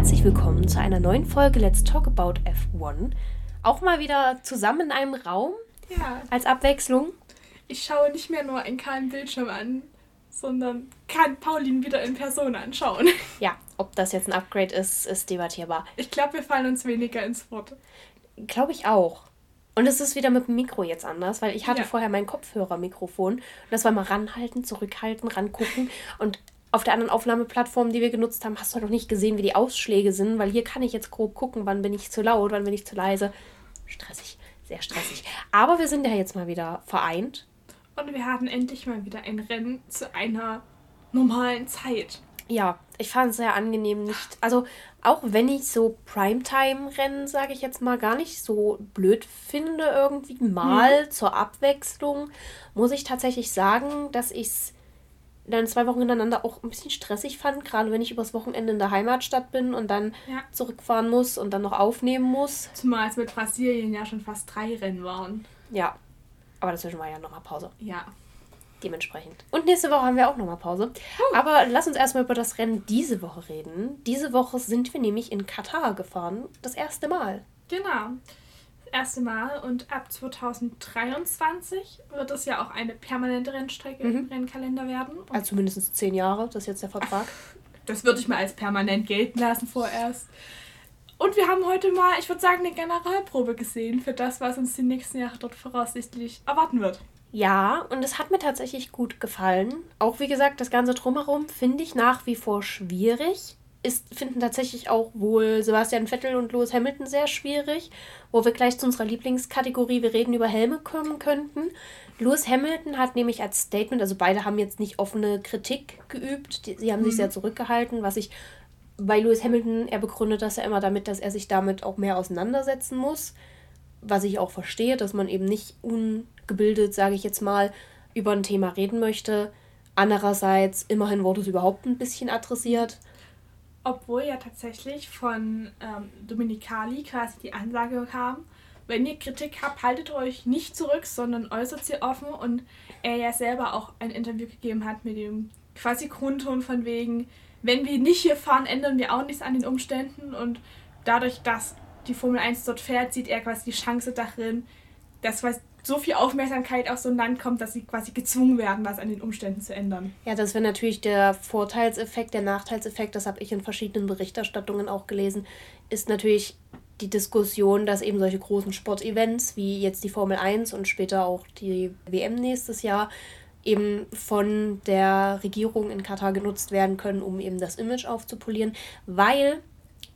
Herzlich willkommen zu einer neuen Folge Let's Talk About F1. Auch mal wieder zusammen in einem Raum. Ja. Als Abwechslung. Ich schaue nicht mehr nur einen kahlen Bildschirm an, sondern kann Pauline wieder in Person anschauen. Ja, ob das jetzt ein Upgrade ist, ist debattierbar. Ich glaube, wir fallen uns weniger ins Wort. Glaube ich auch. Und es ist wieder mit dem Mikro jetzt anders, weil ich hatte Ja. vorher mein Kopfhörermikrofon und das war mal ranhalten, zurückhalten, rangucken und auf der anderen Aufnahmeplattform, die wir genutzt haben, hast du noch nicht gesehen, wie die Ausschläge sind, weil hier kann ich jetzt grob gucken, wann bin ich zu laut, wann bin ich zu leise. Stressig, sehr stressig. Aber wir sind ja jetzt mal wieder vereint. Und wir hatten endlich mal wieder ein Rennen zu einer normalen Zeit. Ja, ich fand es sehr angenehm, nicht. Also, auch wenn ich so Primetime-Rennen, sage ich jetzt mal, gar nicht so blöd finde, irgendwie mal zur Abwechslung, muss ich tatsächlich sagen, dass ich es dann zwei Wochen hintereinander auch ein bisschen stressig fand, gerade wenn ich übers Wochenende in der Heimatstadt bin und dann Ja. zurückfahren muss und dann noch aufnehmen muss. Zumal es mit Brasilien ja schon fast drei Rennen waren. Ja, aber dazwischen war ja nochmal Pause. Ja. Dementsprechend. Und nächste Woche haben wir auch nochmal Pause. Aber lass uns erstmal über das Rennen diese Woche reden. Diese Woche sind wir nämlich in Katar gefahren. Das erste Mal. Genau. Erste Mal und ab 2023 wird es ja auch eine permanente Rennstrecke im Rennkalender werden. Und Also mindestens zehn Jahre, das ist jetzt der Vertrag. Das würde ich mal als permanent gelten lassen vorerst. Und wir haben heute mal, ich würde sagen, eine Generalprobe gesehen für das, was uns die nächsten Jahre dort voraussichtlich erwarten wird. Ja, und es hat mir tatsächlich gut gefallen. Auch wie gesagt, das Ganze drumherum finde ich nach wie vor schwierig. Ist, finden tatsächlich auch wohl Sebastian Vettel und Lewis Hamilton sehr schwierig, wo wir gleich zu unserer Lieblingskategorie, wir reden über Helme kommen könnten. Lewis Hamilton hat nämlich als Statement, also beide haben jetzt nicht offene Kritik geübt, die, sie haben sich sehr zurückgehalten, was ich bei Lewis Hamilton, er begründet das ja immer damit, dass er sich damit auch mehr auseinandersetzen muss was ich auch verstehe, dass man eben nicht ungebildet, sage ich jetzt mal, über ein Thema reden möchte. Andererseits, immerhin wurde es überhaupt ein bisschen adressiert. Obwohl ja tatsächlich von ähm, Dominicali quasi die Ansage kam, wenn ihr Kritik habt, haltet euch nicht zurück, sondern äußert sie offen. Und er ja selber auch ein Interview gegeben hat mit dem quasi Grundton von wegen, wenn wir nicht hier fahren, ändern wir auch nichts an den Umständen. Und dadurch, dass die Formel 1 dort fährt, sieht er quasi die Chance darin, dass quasi so viel Aufmerksamkeit auf so ein Land kommt, dass sie quasi gezwungen werden, was an den Umständen zu ändern. Ja, das wäre natürlich der Vorteilseffekt, der Nachteilseffekt, das habe ich in verschiedenen Berichterstattungen auch gelesen, ist natürlich die Diskussion, dass eben solche großen Sportevents wie jetzt die Formel 1 und später auch die WM nächstes Jahr eben von der Regierung in Katar genutzt werden können, um eben das Image aufzupolieren, weil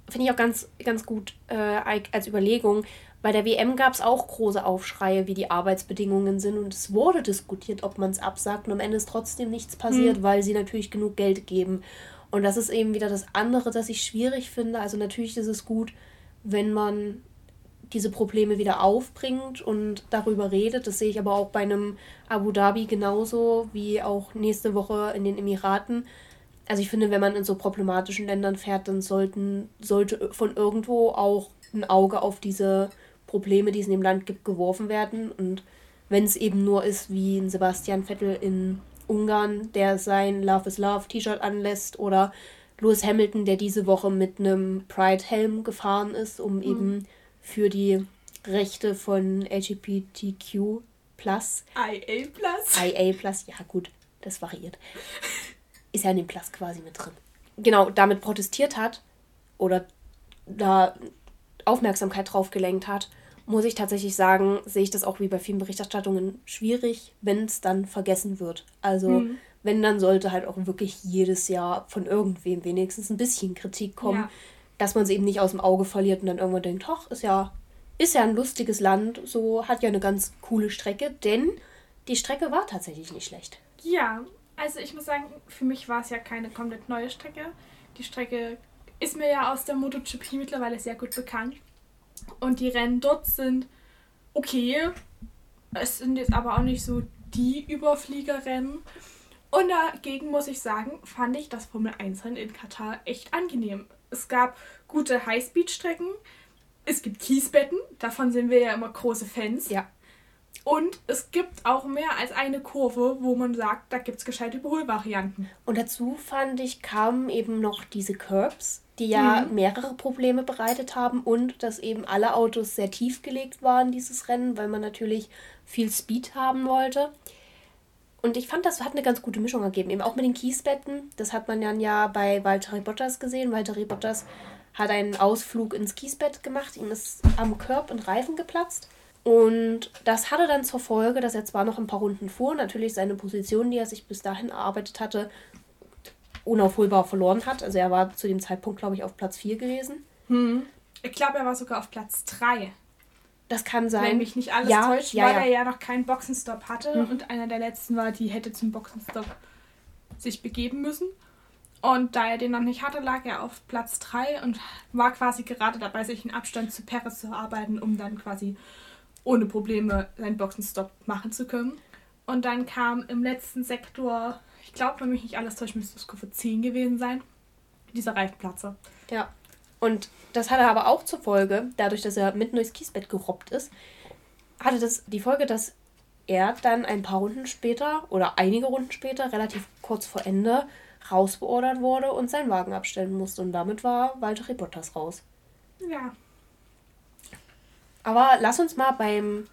finde ich auch ganz, ganz gut äh, als Überlegung. Bei der WM gab es auch große Aufschreie, wie die Arbeitsbedingungen sind. Und es wurde diskutiert, ob man es absagt. Und am Ende ist trotzdem nichts passiert, weil sie natürlich genug Geld geben. Und das ist eben wieder das andere, das ich schwierig finde. Also natürlich ist es gut, wenn man diese Probleme wieder aufbringt und darüber redet. Das sehe ich aber auch bei einem Abu Dhabi genauso wie auch nächste Woche in den Emiraten. Also ich finde, wenn man in so problematischen Ländern fährt, dann sollten, sollte von irgendwo auch ein Auge auf diese Probleme, die es in dem Land gibt, geworfen werden. Und wenn es eben nur ist, wie ein Sebastian Vettel in Ungarn, der sein Love is Love T-Shirt anlässt, oder Lewis Hamilton, der diese Woche mit einem Pride-Helm gefahren ist, um eben für die Rechte von LGBTQ plus, IA Plus. IA plus, ja gut, das variiert ist ja in dem Plus quasi mit drin. Genau, damit protestiert hat oder da Aufmerksamkeit drauf gelenkt hat, muss ich tatsächlich sagen, sehe ich das auch wie bei vielen Berichterstattungen schwierig, wenn es dann vergessen wird. Also, wenn, dann sollte halt auch wirklich jedes Jahr von irgendwem wenigstens ein bisschen Kritik kommen, Ja. dass man es eben nicht aus dem Auge verliert und dann irgendwann denkt, ach, ist ja, ist ja ein lustiges Land, so hat ja eine ganz coole Strecke, denn die Strecke war tatsächlich nicht schlecht. Ja, also ich muss sagen, für mich war es ja keine komplett neue Strecke. Die Strecke ist mir ja aus der MotoGP mittlerweile sehr gut bekannt. Und die Rennen dort sind okay. Es sind jetzt aber auch nicht so die Überfliegerrennen. Und dagegen muss ich sagen, fand ich das Formel 1-Rennen in Katar echt angenehm. Es gab gute Highspeed-Strecken. Es gibt Kiesbetten. Davon sind wir ja immer große Fans. Ja. Und es gibt auch mehr als eine Kurve, wo man sagt, da gibt es gescheite Überholvarianten. Und dazu fand ich, kamen eben noch diese Curbs, die ja mhm. mehrere Probleme bereitet haben und dass eben alle Autos sehr tief gelegt waren, dieses Rennen, weil man natürlich viel Speed haben wollte. Und ich fand, das hat eine ganz gute Mischung ergeben. Eben auch mit den Kiesbetten. Das hat man dann ja bei Valtteri Bottas gesehen. Valtteri Bottas hat einen Ausflug ins Kiesbett gemacht. Ihm ist am Körb ein Reifen geplatzt. Und das hatte dann zur Folge, dass er zwar noch ein paar Runden fuhr, natürlich seine Position, die er sich bis dahin erarbeitet hatte, unaufholbar verloren hat. Also er war zu dem Zeitpunkt, glaube ich, auf Platz 4 gewesen. Hm. Ich glaube, er war sogar auf Platz 3. Das kann sein. Wenn mich nicht alles ja, täuscht, ja, weil ja. er ja noch keinen Boxenstopp hatte mhm. und einer der letzten war, die hätte zum Boxenstopp sich begeben müssen. Und da er den noch nicht hatte, lag er auf Platz 3 und war quasi gerade dabei, sich einen Abstand zu Perez zu erarbeiten, um dann quasi ohne Probleme seinen Boxenstopp machen zu können. Und dann kam im letzten Sektor, ich glaube, wenn mich nicht alles täuscht, müsste es Kurve 10 gewesen sein, dieser Reifenplatzer. Ja. Und das hatte aber auch zur Folge, dadurch, dass er mitten durchs Kiesbett gerobbt ist, hatte das die Folge, dass er dann ein paar Runden später oder einige Runden später, relativ kurz vor Ende, rausbeordert wurde und seinen Wagen abstellen musste. Und damit war Walter Bottas raus. Ja. Aber lass uns mal beim.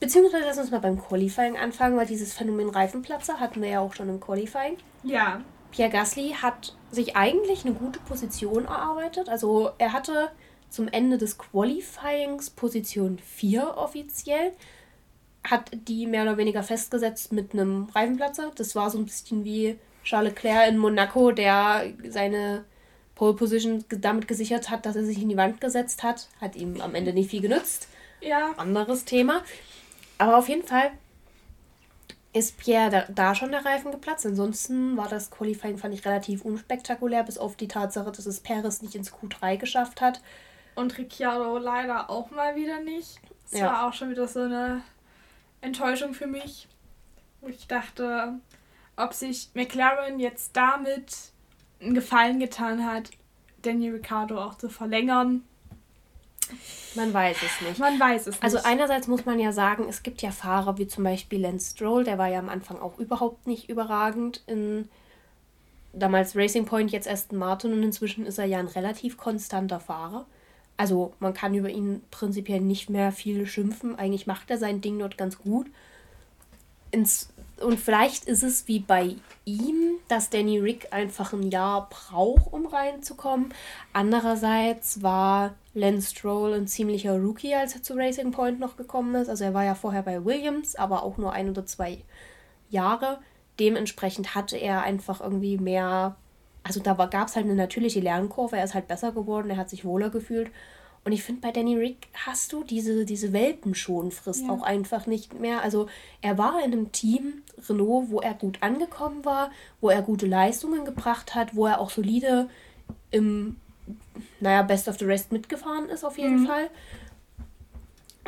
Beziehungsweise lass uns mal beim Qualifying anfangen, weil dieses Phänomen Reifenplatzer hatten wir ja auch schon im Qualifying. Ja. Pierre Gasly hat sich eigentlich eine gute Position erarbeitet. Also er hatte zum Ende des Qualifyings Position 4 offiziell. Hat die mehr oder weniger festgesetzt mit einem Reifenplatzer. Das war so ein bisschen wie Charles Leclerc in Monaco, der seine Pole Position damit gesichert hat, dass er sich in die Wand gesetzt hat. Hat ihm am Ende nicht viel genützt. Ja. Anderes Thema. Aber auf jeden Fall ist Pierre da, da, schon der Reifen geplatzt. Ansonsten war das Qualifying, fand ich, relativ unspektakulär, bis auf die Tatsache, dass es Perez nicht ins Q3 geschafft hat. Und Ricciardo leider auch mal wieder nicht. Das ja. war auch schon wieder so eine Enttäuschung für mich. Wo ich dachte, ob sich McLaren jetzt damit einen Gefallen getan hat, Daniel Ricciardo auch zu verlängern. Man weiß es nicht. Man weiß es also nicht. Also einerseits muss man ja sagen, es gibt ja Fahrer wie zum Beispiel Lance Stroll, der war ja am Anfang auch überhaupt nicht überragend in damals Racing Point, jetzt Aston Martin und inzwischen ist er ja ein relativ konstanter Fahrer. Also man kann über ihn prinzipiell nicht mehr viel schimpfen. Eigentlich macht er sein Ding dort ganz gut. Ins und vielleicht ist es wie bei ihm, dass Danny Rick einfach ein Jahr braucht, um reinzukommen. Andererseits war Lance Stroll ein ziemlicher Rookie, als er zu Racing Point noch gekommen ist. Also er war ja vorher bei Williams, aber auch nur ein oder zwei Jahre. Dementsprechend hatte er einfach irgendwie mehr. Also da gab es halt eine natürliche Lernkurve. Er ist halt besser geworden, er hat sich wohler gefühlt. Und ich finde, bei Danny Rick hast du diese, diese Welpenschonfrist ja. auch einfach nicht mehr. Also er war in einem Team, Renault, wo er gut angekommen war, wo er gute Leistungen gebracht hat, wo er auch solide im, naja, Best of the Rest mitgefahren ist auf jeden mhm. Fall.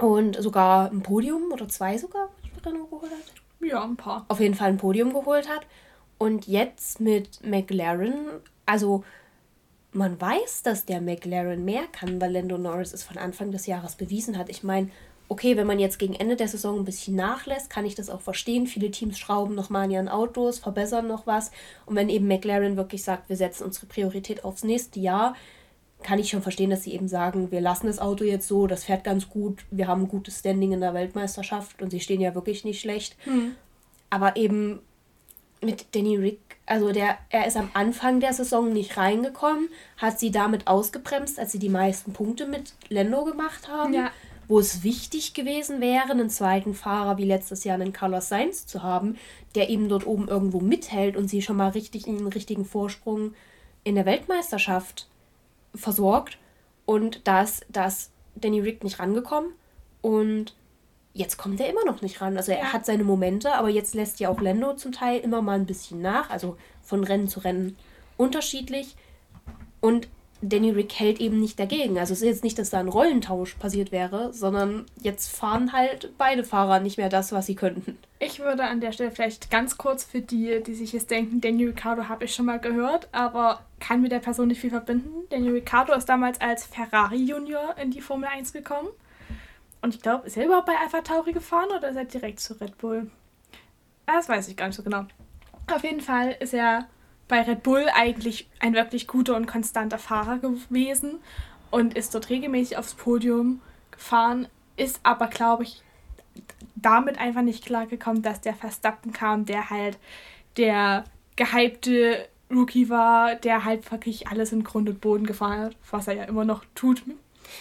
Und sogar ein Podium oder zwei sogar Renault geholt hat. Ja, ein paar. Auf jeden Fall ein Podium geholt hat. Und jetzt mit McLaren, also man weiß, dass der McLaren mehr kann, weil Lando Norris es von Anfang des Jahres bewiesen hat. Ich meine, okay, wenn man jetzt gegen Ende der Saison ein bisschen nachlässt, kann ich das auch verstehen. Viele Teams schrauben nochmal an ihren Autos, verbessern noch was. Und wenn eben McLaren wirklich sagt, wir setzen unsere Priorität aufs nächste Jahr, kann ich schon verstehen, dass sie eben sagen, wir lassen das Auto jetzt so, das fährt ganz gut, wir haben ein gutes Standing in der Weltmeisterschaft und sie stehen ja wirklich nicht schlecht. Mhm. Aber eben mit Danny Rick, also der, er ist am Anfang der Saison nicht reingekommen, hat sie damit ausgebremst, als sie die meisten Punkte mit Lando gemacht haben. Ja. Wo es wichtig gewesen wäre, einen zweiten Fahrer wie letztes Jahr einen Carlos Sainz zu haben, der eben dort oben irgendwo mithält und sie schon mal richtig in den richtigen Vorsprung in der Weltmeisterschaft versorgt. Und da ist, da ist Danny Rick nicht rangekommen. Und jetzt kommt er immer noch nicht ran. Also er hat seine Momente, aber jetzt lässt ja auch Lando zum Teil immer mal ein bisschen nach, also von Rennen zu Rennen unterschiedlich. Und Danny Rick hält eben nicht dagegen. Also es ist jetzt nicht, dass da ein Rollentausch passiert wäre, sondern jetzt fahren halt beide Fahrer nicht mehr das, was sie könnten. Ich würde an der Stelle vielleicht ganz kurz für die, die sich jetzt denken, Danny Ricciardo habe ich schon mal gehört, aber kann mit der Person nicht viel verbinden. Danny Ricciardo ist damals als Ferrari Junior in die Formel 1 gekommen Und ich glaube, ist er überhaupt bei Alpha Tauri gefahren oder ist er direkt zu Red Bull? Das weiß ich gar nicht so genau. Auf jeden Fall ist er bei Red Bull eigentlich ein wirklich guter und konstanter Fahrer gewesen und ist dort regelmäßig aufs Podium gefahren, ist aber, glaube ich, damit einfach nicht klargekommen, dass der Verstappen kam, der halt der gehypte Rookie war, der halt wirklich alles in Grund und Boden gefahren hat, was er ja immer noch tut.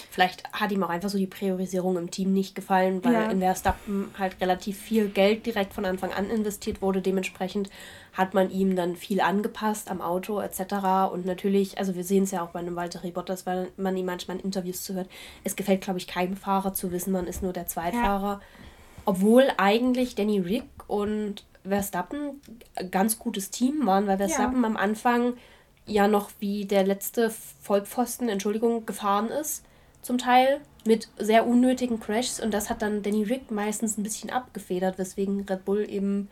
Vielleicht hat ihm auch einfach so die Priorisierung im Team nicht gefallen, weil ja. in Verstappen halt relativ viel Geld direkt von Anfang an investiert wurde. Dementsprechend hat man ihm dann viel angepasst am Auto etc. Und natürlich, also wir sehen es ja auch bei einem Walter Bottas, weil man ihm manchmal in Interviews zuhört. Es gefällt, glaube ich, keinem Fahrer zu wissen, man ist nur der Zweitfahrer. Ja. Obwohl eigentlich Danny Rick und Verstappen ganz gutes Team waren, weil Verstappen ja. am Anfang ja noch wie der letzte Vollpfosten, Entschuldigung, gefahren ist, zum Teil mit sehr unnötigen Crashs und das hat dann Danny Rick meistens ein bisschen abgefedert, weswegen Red Bull eben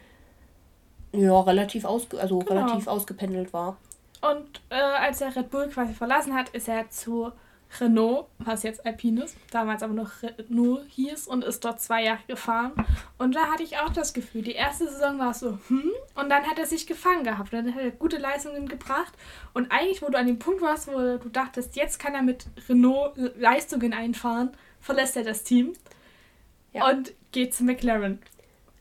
ja relativ, ausge also genau. relativ ausgependelt war. Und äh, als er Red Bull quasi verlassen hat, ist er zu Renault, was jetzt Alpine ist, damals aber noch Renault hieß und ist dort zwei Jahre gefahren. Und da hatte ich auch das Gefühl, die erste Saison war es so, hm, und dann hat er sich gefangen gehabt. Und dann hat er gute Leistungen gebracht. Und eigentlich, wo du an dem Punkt warst, wo du dachtest, jetzt kann er mit Renault Leistungen einfahren, verlässt er das Team ja. und geht zu McLaren.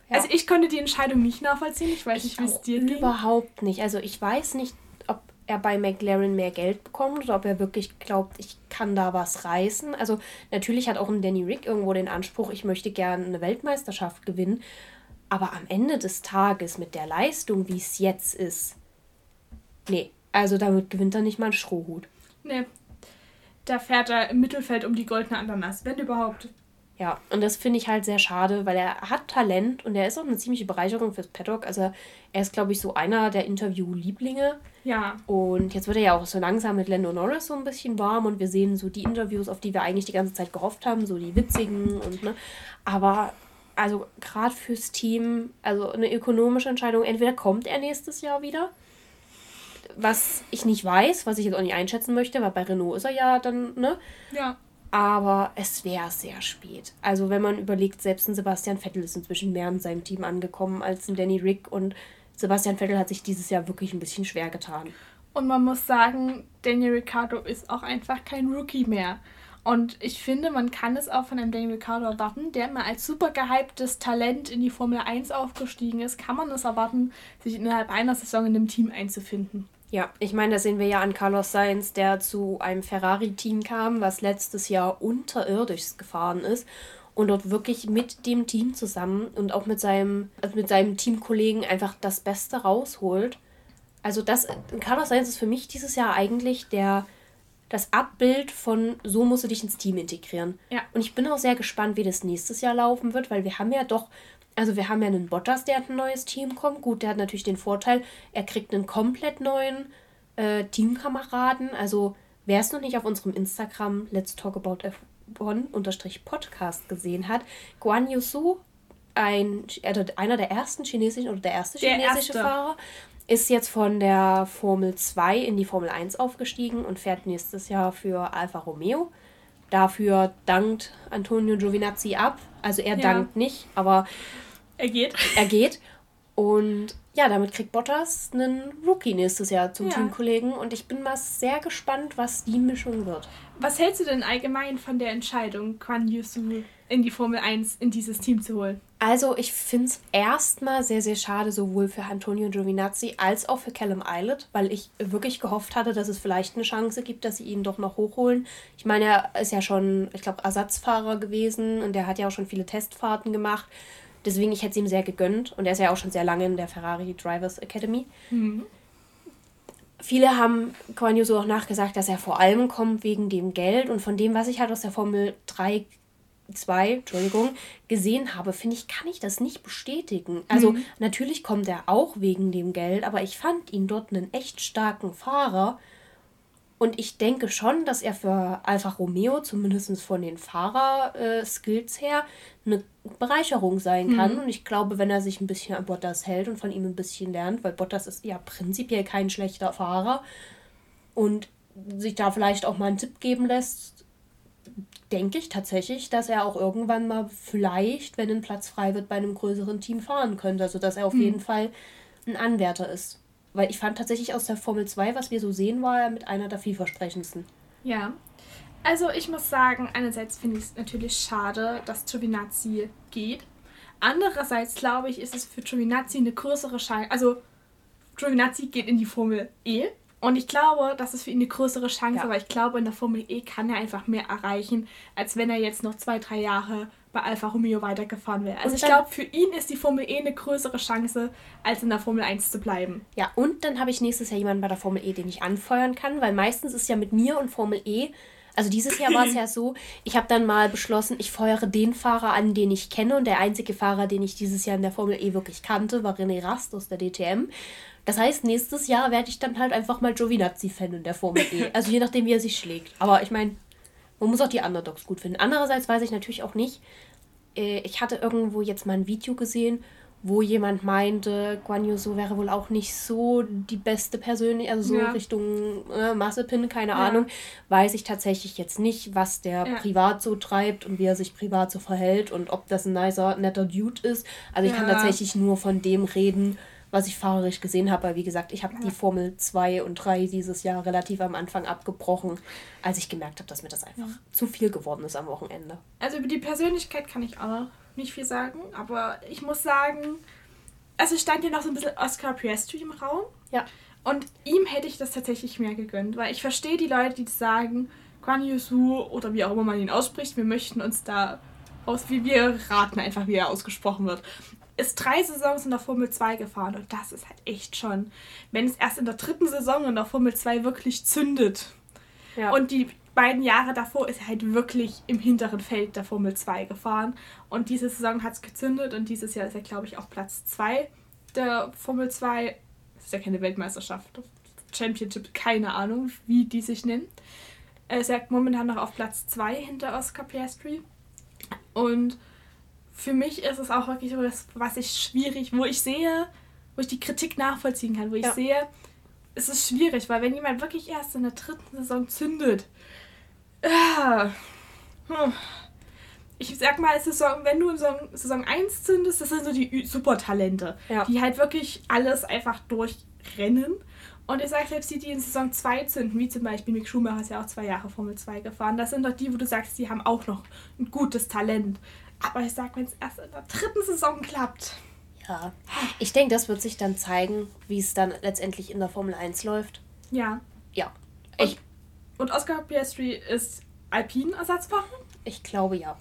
Ja. Also ich konnte die Entscheidung nicht nachvollziehen. Ich weiß ich nicht, wie es dir ging. Überhaupt nicht. Also ich weiß nicht, er bei McLaren mehr Geld bekommt oder ob er wirklich glaubt, ich kann da was reißen. Also natürlich hat auch ein Danny Rick irgendwo den Anspruch, ich möchte gerne eine Weltmeisterschaft gewinnen. Aber am Ende des Tages mit der Leistung, wie es jetzt ist, nee, also damit gewinnt er nicht mal einen Strohhut. Nee, da fährt er im Mittelfeld um die goldene Ananas, wenn überhaupt. Ja, und das finde ich halt sehr schade, weil er hat Talent und er ist auch eine ziemliche Bereicherung fürs Paddock. Also er ist, glaube ich, so einer der Interview-Lieblinge. Ja. Und jetzt wird er ja auch so langsam mit Lando Norris so ein bisschen warm und wir sehen so die Interviews, auf die wir eigentlich die ganze Zeit gehofft haben, so die witzigen und ne. Aber also gerade fürs Team, also eine ökonomische Entscheidung, entweder kommt er nächstes Jahr wieder, was ich nicht weiß, was ich jetzt auch nicht einschätzen möchte, weil bei Renault ist er ja dann, ne? Ja. Aber es wäre sehr spät. Also wenn man überlegt, selbst ein Sebastian Vettel ist inzwischen mehr in seinem Team angekommen als ein Danny Rick und Sebastian Vettel hat sich dieses Jahr wirklich ein bisschen schwer getan. Und man muss sagen, Daniel Ricciardo ist auch einfach kein Rookie mehr. Und ich finde, man kann es auch von einem Daniel Ricciardo erwarten, der mal als super gehyptes Talent in die Formel 1 aufgestiegen ist, kann man es erwarten, sich innerhalb einer Saison in einem Team einzufinden. Ja, ich meine, das sehen wir ja an Carlos Sainz, der zu einem Ferrari-Team kam, was letztes Jahr unterirdisch gefahren ist und dort wirklich mit dem Team zusammen und auch mit seinem, also mit seinem Teamkollegen einfach das Beste rausholt. Also das, Carlos Sainz ist für mich dieses Jahr eigentlich der, das Abbild von so musst du dich ins Team integrieren. Ja. Und ich bin auch sehr gespannt, wie das nächstes Jahr laufen wird, weil wir haben ja doch also wir haben ja einen Bottas, der hat ein neues Team kommt. Gut, der hat natürlich den Vorteil, er kriegt einen komplett neuen äh, Teamkameraden. Also wer es noch nicht auf unserem Instagram Let's Talk About F1-Podcast gesehen hat, Guan Yusu, ein, also einer der ersten chinesischen oder der erste der chinesische erste. Fahrer, ist jetzt von der Formel 2 in die Formel 1 aufgestiegen und fährt nächstes Jahr für Alfa Romeo. Dafür dankt Antonio Giovinazzi ab. Also er ja. dankt nicht, aber er geht. Er geht. Und ja, damit kriegt Bottas einen Rookie nächstes Jahr zum ja. Teamkollegen. Und ich bin mal sehr gespannt, was die Mischung wird. Was hältst du denn allgemein von der Entscheidung, Quan Yusu in die Formel 1 in dieses Team zu holen? Also, ich finde es erstmal sehr, sehr schade, sowohl für Antonio Giovinazzi als auch für Callum Eilert, weil ich wirklich gehofft hatte, dass es vielleicht eine Chance gibt, dass sie ihn doch noch hochholen. Ich meine, er ist ja schon, ich glaube, Ersatzfahrer gewesen und er hat ja auch schon viele Testfahrten gemacht. Deswegen, ich hätte es ihm sehr gegönnt. Und er ist ja auch schon sehr lange in der Ferrari Drivers Academy. Mhm. Viele haben Quan so auch nachgesagt, dass er vor allem kommt wegen dem Geld. Und von dem, was ich halt aus der Formel 3 2, Entschuldigung, gesehen habe, finde ich, kann ich das nicht bestätigen. Also mhm. natürlich kommt er auch wegen dem Geld, aber ich fand ihn dort einen echt starken Fahrer. Und ich denke schon, dass er für Alfa Romeo, zumindest von den Fahrer-Skills her, eine Bereicherung sein kann. Mhm. Und ich glaube, wenn er sich ein bisschen an Bottas hält und von ihm ein bisschen lernt, weil Bottas ist ja prinzipiell kein schlechter Fahrer und sich da vielleicht auch mal einen Tipp geben lässt, denke ich tatsächlich, dass er auch irgendwann mal vielleicht, wenn ein Platz frei wird, bei einem größeren Team fahren könnte. Also dass er auf hm. jeden Fall ein Anwärter ist. Weil ich fand tatsächlich aus der Formel 2, was wir so sehen, war er mit einer der vielversprechendsten. Ja. Also ich muss sagen, einerseits finde ich es natürlich schade, dass Giovinazzi geht. Andererseits glaube ich, ist es für Giovinazzi eine größere Chance. Also Giovinazzi geht in die Formel E. Und ich glaube, das ist für ihn eine größere Chance, ja. weil ich glaube, in der Formel E kann er einfach mehr erreichen, als wenn er jetzt noch zwei, drei Jahre bei Alfa Romeo weitergefahren wäre. Also ich glaube, für ihn ist die Formel E eine größere Chance, als in der Formel 1 zu bleiben. Ja, und dann habe ich nächstes Jahr jemanden bei der Formel E, den ich anfeuern kann, weil meistens ist ja mit mir und Formel E also dieses Jahr war es ja so, ich habe dann mal beschlossen, ich feuere den Fahrer an, den ich kenne. Und der einzige Fahrer, den ich dieses Jahr in der Formel E wirklich kannte, war René Rast aus der DTM. Das heißt, nächstes Jahr werde ich dann halt einfach mal Giovinazzi-Fan in der Formel E. Also je nachdem, wie er sich schlägt. Aber ich meine, man muss auch die Underdogs gut finden. Andererseits weiß ich natürlich auch nicht, äh, ich hatte irgendwo jetzt mal ein Video gesehen, wo jemand meinte, Guan Yu wäre wohl auch nicht so die beste Persönlichkeit, also so ja. Richtung äh, Massepin, keine ja. Ahnung, weiß ich tatsächlich jetzt nicht, was der ja. privat so treibt und wie er sich privat so verhält und ob das ein nicer, netter Dude ist. Also ich kann tatsächlich nur von dem reden, was ich fahrerisch gesehen habe. Weil, wie gesagt, ich habe die Formel 2 und 3 dieses Jahr relativ am Anfang abgebrochen, als ich gemerkt habe, dass mir das einfach ja. zu viel geworden ist am Wochenende. Also über die Persönlichkeit kann ich auch nicht viel sagen, aber ich muss sagen, also stand hier noch so ein bisschen Oscar Piastri im Raum. Ja. Und ihm hätte ich das tatsächlich mehr gegönnt, weil ich verstehe die Leute, die sagen, Guan Yusu oder wie auch immer man ihn ausspricht, wir möchten uns da aus, wie wir raten einfach, wie er ausgesprochen wird ist drei Saisons in der Formel 2 gefahren und das ist halt echt schon, wenn es erst in der dritten Saison in der Formel 2 wirklich zündet. Ja. Und die beiden Jahre davor ist er halt wirklich im hinteren Feld der Formel 2 gefahren. Und diese Saison hat es gezündet und dieses Jahr ist er, glaube ich, auch Platz 2 der Formel 2. Das ist ja keine Weltmeisterschaft, Championship, keine Ahnung, wie die sich nennt. Er ist ja momentan noch auf Platz 2 hinter Oscar Piastri. Und für mich ist es auch wirklich so, das, was ich schwierig, wo ich sehe, wo ich die Kritik nachvollziehen kann, wo ich ja. sehe, es ist schwierig, weil wenn jemand wirklich erst in der dritten Saison zündet, äh, hm, ich sag mal, Saison, wenn du in Saison, Saison 1 zündest, das sind so die Supertalente, ja. die halt wirklich alles einfach durchrennen. Und ich sage selbst die, die in Saison 2 zünden, wie zum Beispiel Mick Schumacher ist ja auch zwei Jahre Formel 2 gefahren, das sind doch die, wo du sagst, die haben auch noch ein gutes Talent. Aber ich sag, wenn es erst in der dritten Saison klappt. Ja. Ich denke, das wird sich dann zeigen, wie es dann letztendlich in der Formel 1 läuft. Ja. Ja. Ich, und, und Oscar Piastri ist Alpin-Ersatzfahrer? Ich glaube ja.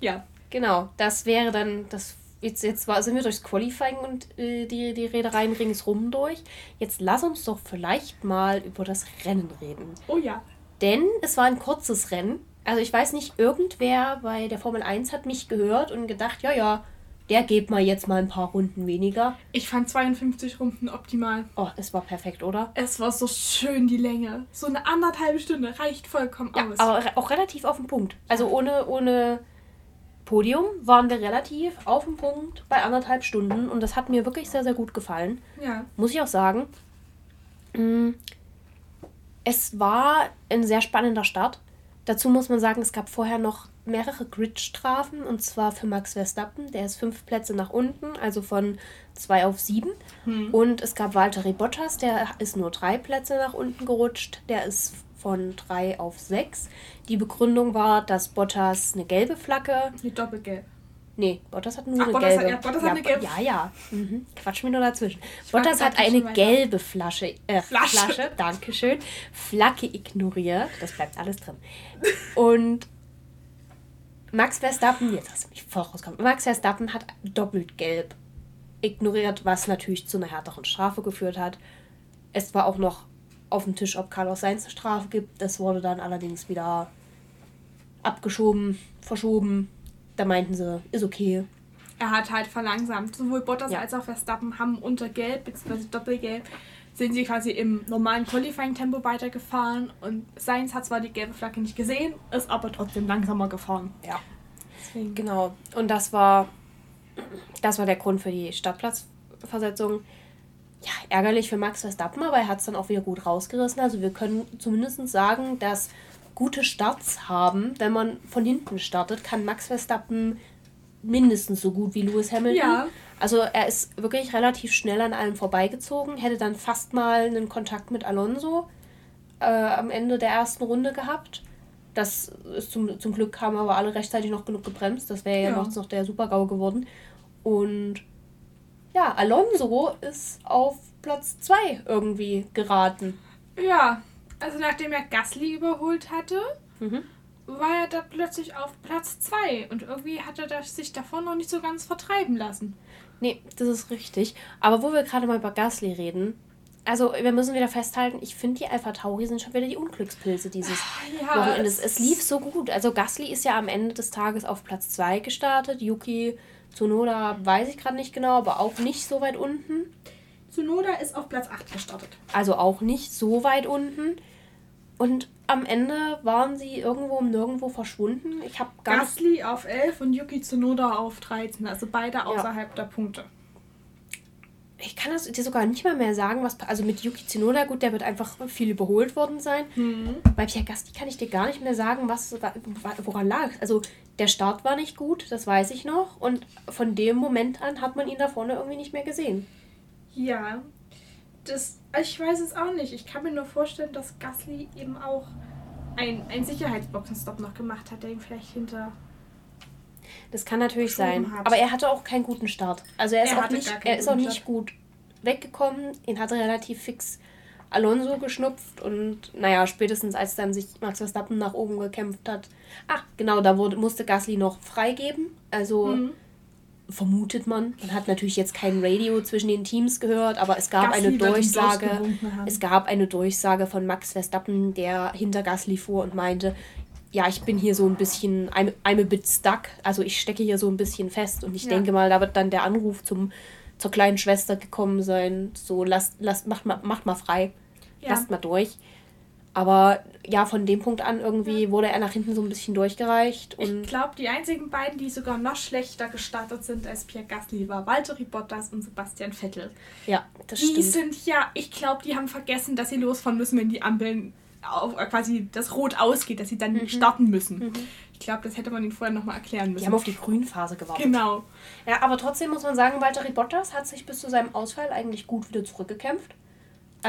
Ja. Genau. Das wäre dann das. Jetzt, jetzt war, sind wir durchs Qualifying und äh, die, die Reedereien ringsrum durch. Jetzt lass uns doch vielleicht mal über das Rennen reden. Oh ja. Denn es war ein kurzes Rennen also ich weiß nicht, irgendwer bei der Formel 1 hat mich gehört und gedacht, ja, ja, der geht mal jetzt mal ein paar Runden weniger. Ich fand 52 Runden optimal. Oh, es war perfekt, oder? Es war so schön, die Länge. So eine anderthalbe Stunde reicht vollkommen ja, aus. Aber auch relativ auf den Punkt. Also ohne, ohne Podium waren wir relativ auf den Punkt bei anderthalb Stunden und das hat mir wirklich sehr, sehr gut gefallen. Ja. Muss ich auch sagen. Mm, es war ein sehr spannender Start. Dazu muss man sagen, es gab vorher noch mehrere Grid-Strafen und zwar für Max Verstappen. Der ist fünf Plätze nach unten, also von zwei auf sieben. Hm. Und es gab Valtteri Bottas, der ist nur drei Plätze nach unten gerutscht. Der ist von drei auf sechs. Die Begründung war, dass Bottas eine gelbe Flagge. Eine doppelgelb. Nee, Bottas hat nur Ach, eine Bottas gelbe. Hat, ja, Bottas ja, hat eine gelbe. Ja, ja. Mhm. Quatsch mir nur dazwischen. Ich Bottas hat eine gelbe Flasche, äh, Flasche. Flasche, Dankeschön, Flagge ignoriert. Das bleibt alles drin. Und Max Verstappen, jetzt hast du mich voll rausgekommen. Max Verstappen hat doppelt gelb ignoriert, was natürlich zu einer härteren Strafe geführt hat. Es war auch noch auf dem Tisch, ob Carlos Sainz eine Strafe gibt. Das wurde dann allerdings wieder abgeschoben, verschoben da meinten sie, ist okay. Er hat halt verlangsamt. Sowohl Bottas ja. als auch Verstappen haben unter Gelb, bzw. Doppelgelb, sind sie quasi im normalen Qualifying-Tempo weitergefahren. Und Sainz hat zwar die gelbe Flagge nicht gesehen, ist aber trotzdem langsamer gefahren. Ja. Deswegen. Genau. Und das war, das war der Grund für die Startplatzversetzung. Ja, ärgerlich für Max Verstappen, aber er hat es dann auch wieder gut rausgerissen. Also wir können zumindest sagen, dass gute Starts haben, wenn man von hinten startet, kann Max Verstappen mindestens so gut wie Lewis Hamilton. Ja. Also er ist wirklich relativ schnell an allem vorbeigezogen, hätte dann fast mal einen Kontakt mit Alonso äh, am Ende der ersten Runde gehabt. Das ist zum, zum Glück haben aber alle rechtzeitig noch genug gebremst. Das wäre ja, ja noch, noch der Super-GAU geworden. Und ja, Alonso ist auf Platz 2 irgendwie geraten. Ja, also nachdem er Gasly überholt hatte, mhm. war er da plötzlich auf Platz 2 und irgendwie hat er sich davon noch nicht so ganz vertreiben lassen. Nee, das ist richtig. Aber wo wir gerade mal über Gasly reden, also wir müssen wieder festhalten, ich finde, die Alpha Tauri sind schon wieder die Unglückspilze dieses ah, ja, Wochenendes. Es lief so gut. Also Gasly ist ja am Ende des Tages auf Platz 2 gestartet. Yuki Tsunoda weiß ich gerade nicht genau, aber auch nicht so weit unten. Tsunoda ist auf Platz 8 gestartet. Also auch nicht so weit unten. Und am Ende waren sie irgendwo nirgendwo verschwunden. Ich habe Gasly auf 11 und Yuki Tsunoda auf 13, also beide außerhalb ja. der Punkte. Ich kann das dir sogar nicht mal mehr sagen, was. Also mit Yuki Tsunoda, gut, der wird einfach viel überholt worden sein. Mhm. Bei Pierre Gasly kann ich dir gar nicht mehr sagen, was, woran lag. Also der Start war nicht gut, das weiß ich noch. Und von dem Moment an hat man ihn da vorne irgendwie nicht mehr gesehen. Ja, das, ich weiß es auch nicht. Ich kann mir nur vorstellen, dass Gasly eben auch ein, ein Sicherheitsboxenstopp noch gemacht hat, der ihn vielleicht hinter. Das kann natürlich sein. Hat. Aber er hatte auch keinen guten Start. Also er ist er auch nicht, er ist auch nicht gut weggekommen. Ihn hatte relativ fix Alonso geschnupft und naja, spätestens als dann sich Max Verstappen nach oben gekämpft hat. Ach, genau, da wurde, musste Gasly noch freigeben. Also mhm vermutet man. Man hat natürlich jetzt kein Radio zwischen den Teams gehört, aber es gab Gasly eine Durchsage. Es gab eine Durchsage von Max Verstappen, der hinter Gasly fuhr und meinte, ja, ich bin hier so ein bisschen, I'm, I'm a bit stuck, also ich stecke hier so ein bisschen fest und ich ja. denke mal, da wird dann der Anruf zum, zur kleinen Schwester gekommen sein, so lasst, lasst, macht mal, macht mal frei, ja. lasst mal durch. Aber ja, von dem Punkt an irgendwie wurde er nach hinten so ein bisschen durchgereicht. Und ich glaube, die einzigen beiden, die sogar noch schlechter gestartet sind als Pierre Gasly, war Valtteri Bottas und Sebastian Vettel. Ja, das die stimmt. Die sind ja, ich glaube, die haben vergessen, dass sie losfahren müssen, wenn die Ampeln auf, äh, quasi das Rot ausgeht, dass sie dann mhm. starten müssen. Mhm. Ich glaube, das hätte man ihnen vorher nochmal erklären müssen. Die haben auf die Grünphase gewartet. Genau. Ja, aber trotzdem muss man sagen, Valtteri Bottas hat sich bis zu seinem Ausfall eigentlich gut wieder zurückgekämpft.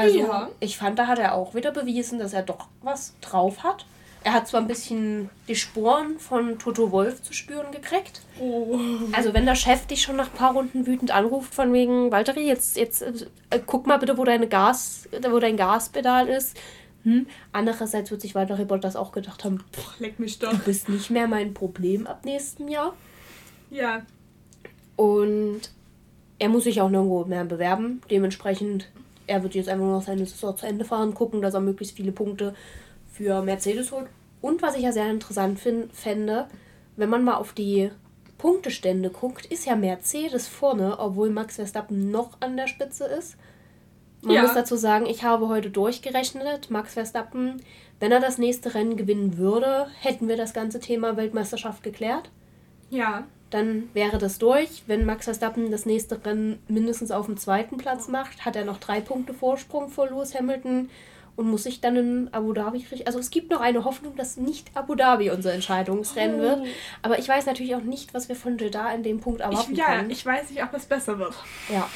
Also ja. ich fand, da hat er auch wieder bewiesen, dass er doch was drauf hat. Er hat zwar ein bisschen die Sporen von Toto Wolf zu spüren gekriegt. Oh. Also wenn der Chef dich schon nach ein paar Runden wütend anruft, von wegen, Walteri, jetzt, jetzt äh, guck mal bitte, wo, deine Gas, wo dein Gaspedal ist. Hm? Andererseits wird sich Walter Bottas auch gedacht haben, Pff, leck mich doch. Du bist nicht mehr mein Problem ab nächstem Jahr. Ja. Und er muss sich auch nirgendwo mehr bewerben. Dementsprechend er wird jetzt einfach nur noch seine Saison zu Ende fahren, gucken, dass er möglichst viele Punkte für Mercedes holt. Und was ich ja sehr interessant find, fände, wenn man mal auf die Punktestände guckt, ist ja Mercedes vorne, obwohl Max Verstappen noch an der Spitze ist. Man ja. muss dazu sagen, ich habe heute durchgerechnet, Max Verstappen, wenn er das nächste Rennen gewinnen würde, hätten wir das ganze Thema Weltmeisterschaft geklärt. Ja dann wäre das durch. Wenn Max Verstappen das nächste Rennen mindestens auf dem zweiten Platz macht, hat er noch drei Punkte Vorsprung vor Lewis Hamilton und muss sich dann in Abu Dhabi richten. Also es gibt noch eine Hoffnung, dass nicht Abu Dhabi unser Entscheidungsrennen oh. wird. Aber ich weiß natürlich auch nicht, was wir von Jeddah in dem Punkt erwarten ich, ja, können. Ja, ich weiß nicht, ob es besser wird. Ja.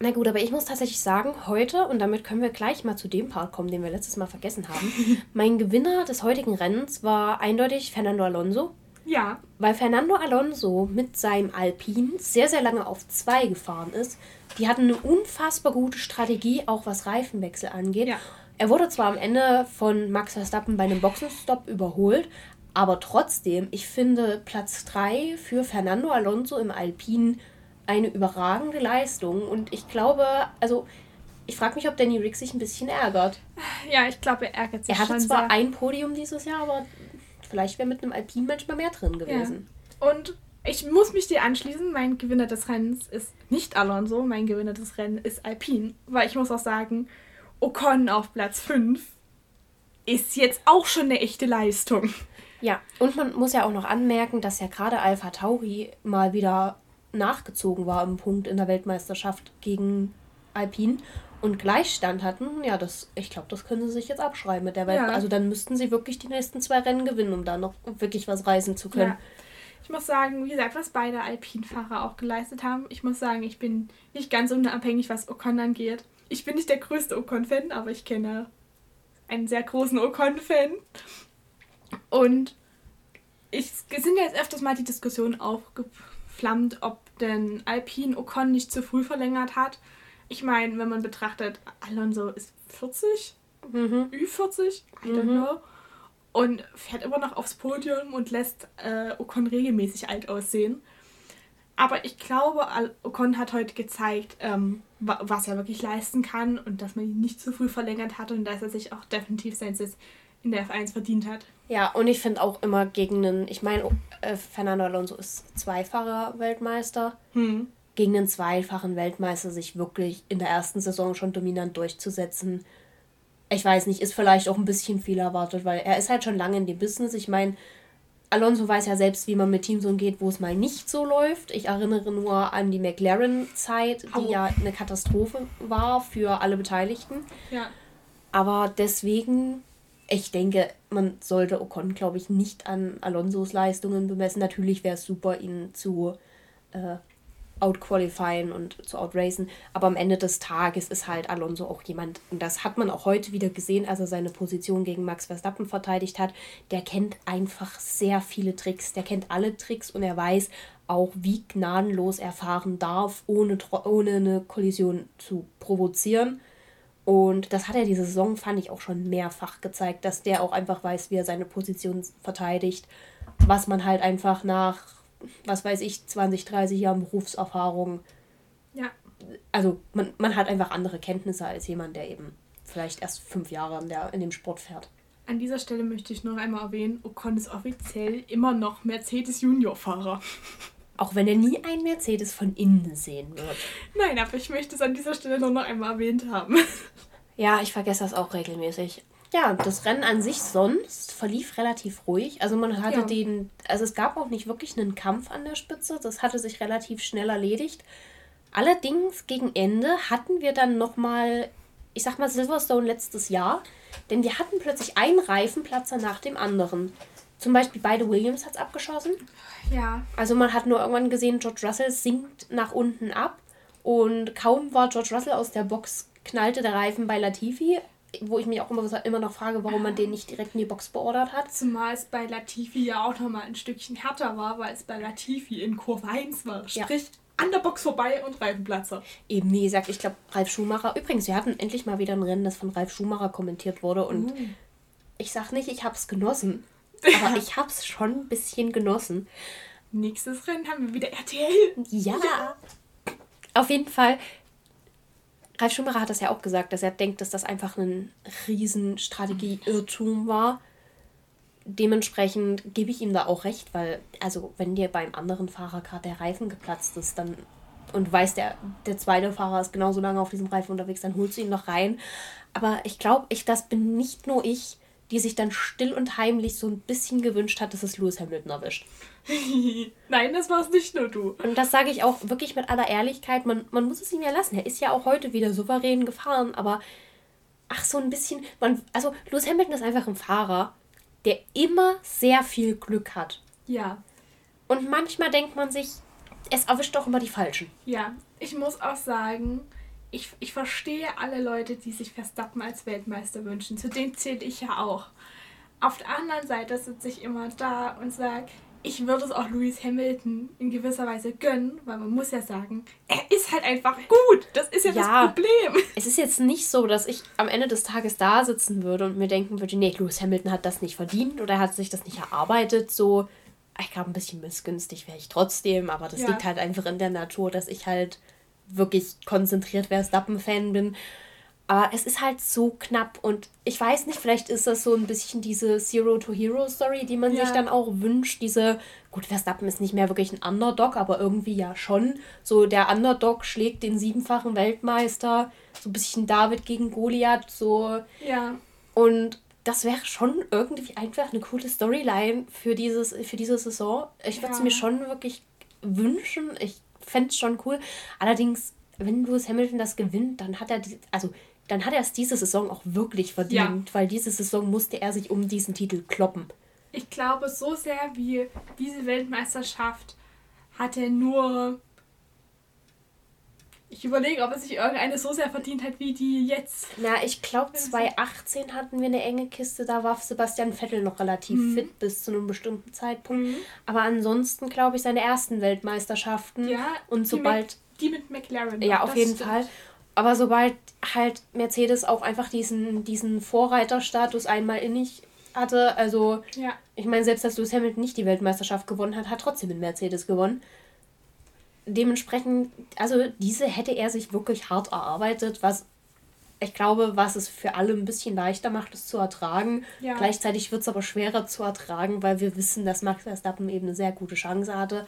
Na gut, aber ich muss tatsächlich sagen, heute, und damit können wir gleich mal zu dem Part kommen, den wir letztes Mal vergessen haben, mein Gewinner des heutigen Rennens war eindeutig Fernando Alonso. Ja. Weil Fernando Alonso mit seinem Alpin sehr, sehr lange auf zwei gefahren ist. Die hatten eine unfassbar gute Strategie, auch was Reifenwechsel angeht. Ja. Er wurde zwar am Ende von Max Verstappen bei einem Boxenstopp überholt, aber trotzdem, ich finde Platz 3 für Fernando Alonso im Alpin eine überragende Leistung. Und ich glaube, also ich frage mich, ob Danny Rick sich ein bisschen ärgert. Ja, ich glaube, er ärgert sich. Er hatte zwar sehr. ein Podium dieses Jahr, aber Vielleicht wäre mit einem Alpin manchmal mehr drin gewesen. Ja. Und ich muss mich dir anschließen. Mein Gewinner des Rennens ist nicht Alonso. Mein Gewinner des Rennens ist Alpin. Weil ich muss auch sagen, Ocon auf Platz 5 ist jetzt auch schon eine echte Leistung. Ja, und man muss ja auch noch anmerken, dass ja gerade Alpha Tauri mal wieder nachgezogen war im Punkt in der Weltmeisterschaft gegen Alpin. Und Gleichstand hatten, ja, das, ich glaube, das können sie sich jetzt abschreiben mit der Welt. Ja. Also dann müssten sie wirklich die nächsten zwei Rennen gewinnen, um da noch wirklich was reisen zu können. Ja. Ich muss sagen, wie gesagt, was beide Alpinfahrer auch geleistet haben, ich muss sagen, ich bin nicht ganz unabhängig, was Ocon angeht. Ich bin nicht der größte Ocon-Fan, aber ich kenne einen sehr großen Ocon-Fan. Und ich, es sind jetzt öfters mal die Diskussion aufgeflammt, ob denn Alpine Ocon nicht zu früh verlängert hat ich meine, wenn man betrachtet, Alonso ist 40, mhm. Ü40, I don't mhm. know, und fährt immer noch aufs Podium und lässt äh, Ocon regelmäßig alt aussehen. Aber ich glaube, Ocon hat heute gezeigt, ähm, was er wirklich leisten kann und dass man ihn nicht zu früh verlängert hat und dass er sich auch definitiv sein Sitz in der F1 verdient hat. Ja, und ich finde auch immer gegen einen, ich meine, äh, Fernando Alonso ist zweifacher Weltmeister. Hm gegen einen zweifachen Weltmeister sich wirklich in der ersten Saison schon dominant durchzusetzen. Ich weiß nicht, ist vielleicht auch ein bisschen viel erwartet, weil er ist halt schon lange in dem Business. Ich meine, Alonso weiß ja selbst, wie man mit Teams umgeht, wo es mal nicht so läuft. Ich erinnere nur an die McLaren-Zeit, die oh. ja eine Katastrophe war für alle Beteiligten. Ja. Aber deswegen, ich denke, man sollte Ocon, glaube ich, nicht an Alonsos Leistungen bemessen. Natürlich wäre es super, ihn zu äh, outqualifyen und zu outracen. Aber am Ende des Tages ist halt Alonso auch jemand, und das hat man auch heute wieder gesehen, als er seine Position gegen Max Verstappen verteidigt hat, der kennt einfach sehr viele Tricks. Der kennt alle Tricks und er weiß auch, wie gnadenlos er fahren darf, ohne, ohne eine Kollision zu provozieren. Und das hat er diese Saison, fand ich, auch schon mehrfach gezeigt, dass der auch einfach weiß, wie er seine Position verteidigt. Was man halt einfach nach was weiß ich, 20, 30 Jahren Berufserfahrung. Ja. Also man, man hat einfach andere Kenntnisse als jemand, der eben vielleicht erst fünf Jahre in, der, in dem Sport fährt. An dieser Stelle möchte ich noch einmal erwähnen, Ocon ist offiziell immer noch Mercedes Junior-Fahrer. Auch wenn er nie einen Mercedes von innen sehen wird. Nein, aber ich möchte es an dieser Stelle nur noch einmal erwähnt haben. Ja, ich vergesse das auch regelmäßig ja, das Rennen an sich sonst verlief relativ ruhig. Also man hatte ja. den, also es gab auch nicht wirklich einen Kampf an der Spitze. Das hatte sich relativ schnell erledigt. Allerdings gegen Ende hatten wir dann nochmal, ich sag mal Silverstone letztes Jahr, denn wir hatten plötzlich einen Reifenplatzer nach dem anderen. Zum Beispiel beide Williams hat es abgeschossen. Ja. Also man hat nur irgendwann gesehen, George Russell sinkt nach unten ab und kaum war George Russell aus der Box, knallte der Reifen bei Latifi wo ich mich auch immer, immer noch frage, warum man den nicht direkt in die Box beordert hat. Zumal es bei Latifi ja auch nochmal ein Stückchen härter war, weil es bei Latifi in Kurve 1 war. Sprich, ja. an der Box vorbei und Reifenplatzer. Eben, wie gesagt, ich glaube, Ralf Schumacher. Übrigens, wir hatten endlich mal wieder ein Rennen, das von Ralf Schumacher kommentiert wurde. Und uh. ich sag nicht, ich hab's genossen. Aber ich hab's schon ein bisschen genossen. Nächstes Rennen haben wir wieder RTL. Ja. ja. Auf jeden Fall Ralf Schumacher hat das ja auch gesagt, dass er denkt, dass das einfach ein Riesenstrategie-Irrtum war. Dementsprechend gebe ich ihm da auch recht, weil, also, wenn dir beim anderen Fahrer gerade der Reifen geplatzt ist, dann und weiß, der, der zweite Fahrer ist genauso lange auf diesem Reifen unterwegs, dann holst du ihn noch rein. Aber ich glaube, ich, das bin nicht nur ich, die sich dann still und heimlich so ein bisschen gewünscht hat, dass es Lewis Hamilton erwischt. Nein, das war es nicht nur du. Und das sage ich auch wirklich mit aller Ehrlichkeit. Man, man muss es ihm ja lassen. Er ist ja auch heute wieder souverän gefahren, aber ach, so ein bisschen. Man, also, Lewis Hamilton ist einfach ein Fahrer, der immer sehr viel Glück hat. Ja. Und manchmal denkt man sich, es erwischt doch immer die Falschen. Ja, ich muss auch sagen, ich, ich verstehe alle Leute, die sich Verstappen als Weltmeister wünschen. Zu denen zähle ich ja auch. Auf der anderen Seite sitze ich immer da und sage, ich würde es auch Lewis Hamilton in gewisser Weise gönnen, weil man muss ja sagen, er ist halt einfach gut. Das ist ja, ja, das Problem. Es ist jetzt nicht so, dass ich am Ende des Tages da sitzen würde und mir denken würde, nee, Lewis Hamilton hat das nicht verdient oder hat sich das nicht erarbeitet. So, ich glaube, ein bisschen missgünstig wäre ich trotzdem, aber das ja. liegt halt einfach in der Natur, dass ich halt wirklich konzentriert Verstappen-Fan bin. Aber es ist halt so knapp und ich weiß nicht, vielleicht ist das so ein bisschen diese Zero-to-Hero-Story, die man ja. sich dann auch wünscht. Diese, gut, Verstappen ist nicht mehr wirklich ein Underdog, aber irgendwie ja schon. So der Underdog schlägt den siebenfachen Weltmeister, so ein bisschen David gegen Goliath, so. Ja. Und das wäre schon irgendwie einfach eine coole Storyline für, dieses, für diese Saison. Ich würde es ja. mir schon wirklich wünschen. Ich fände es schon cool. Allerdings wenn Lewis Hamilton das gewinnt, dann hat er, die, also dann hat er es diese Saison auch wirklich verdient, ja. weil diese Saison musste er sich um diesen Titel kloppen. Ich glaube, so sehr wie diese Weltmeisterschaft hat er nur ich überlege, ob er sich irgendeine so sehr verdient hat wie die jetzt. Na, ich glaube 2018 hatten wir eine enge Kiste, da war Sebastian Vettel noch relativ mhm. fit bis zu einem bestimmten Zeitpunkt. Mhm. Aber ansonsten glaube ich seine ersten Weltmeisterschaften. Ja, und sobald. Die mit, die mit McLaren. Ja, auf jeden stimmt. Fall. Aber sobald halt Mercedes auch einfach diesen, diesen Vorreiterstatus einmal innig hatte, also ja. ich meine, selbst dass Lewis Hamilton nicht die Weltmeisterschaft gewonnen hat, hat trotzdem mit Mercedes gewonnen dementsprechend, also diese hätte er sich wirklich hart erarbeitet, was ich glaube, was es für alle ein bisschen leichter macht, es zu ertragen. Ja. Gleichzeitig wird es aber schwerer zu ertragen, weil wir wissen, dass Max Verstappen eben eine sehr gute Chance hatte.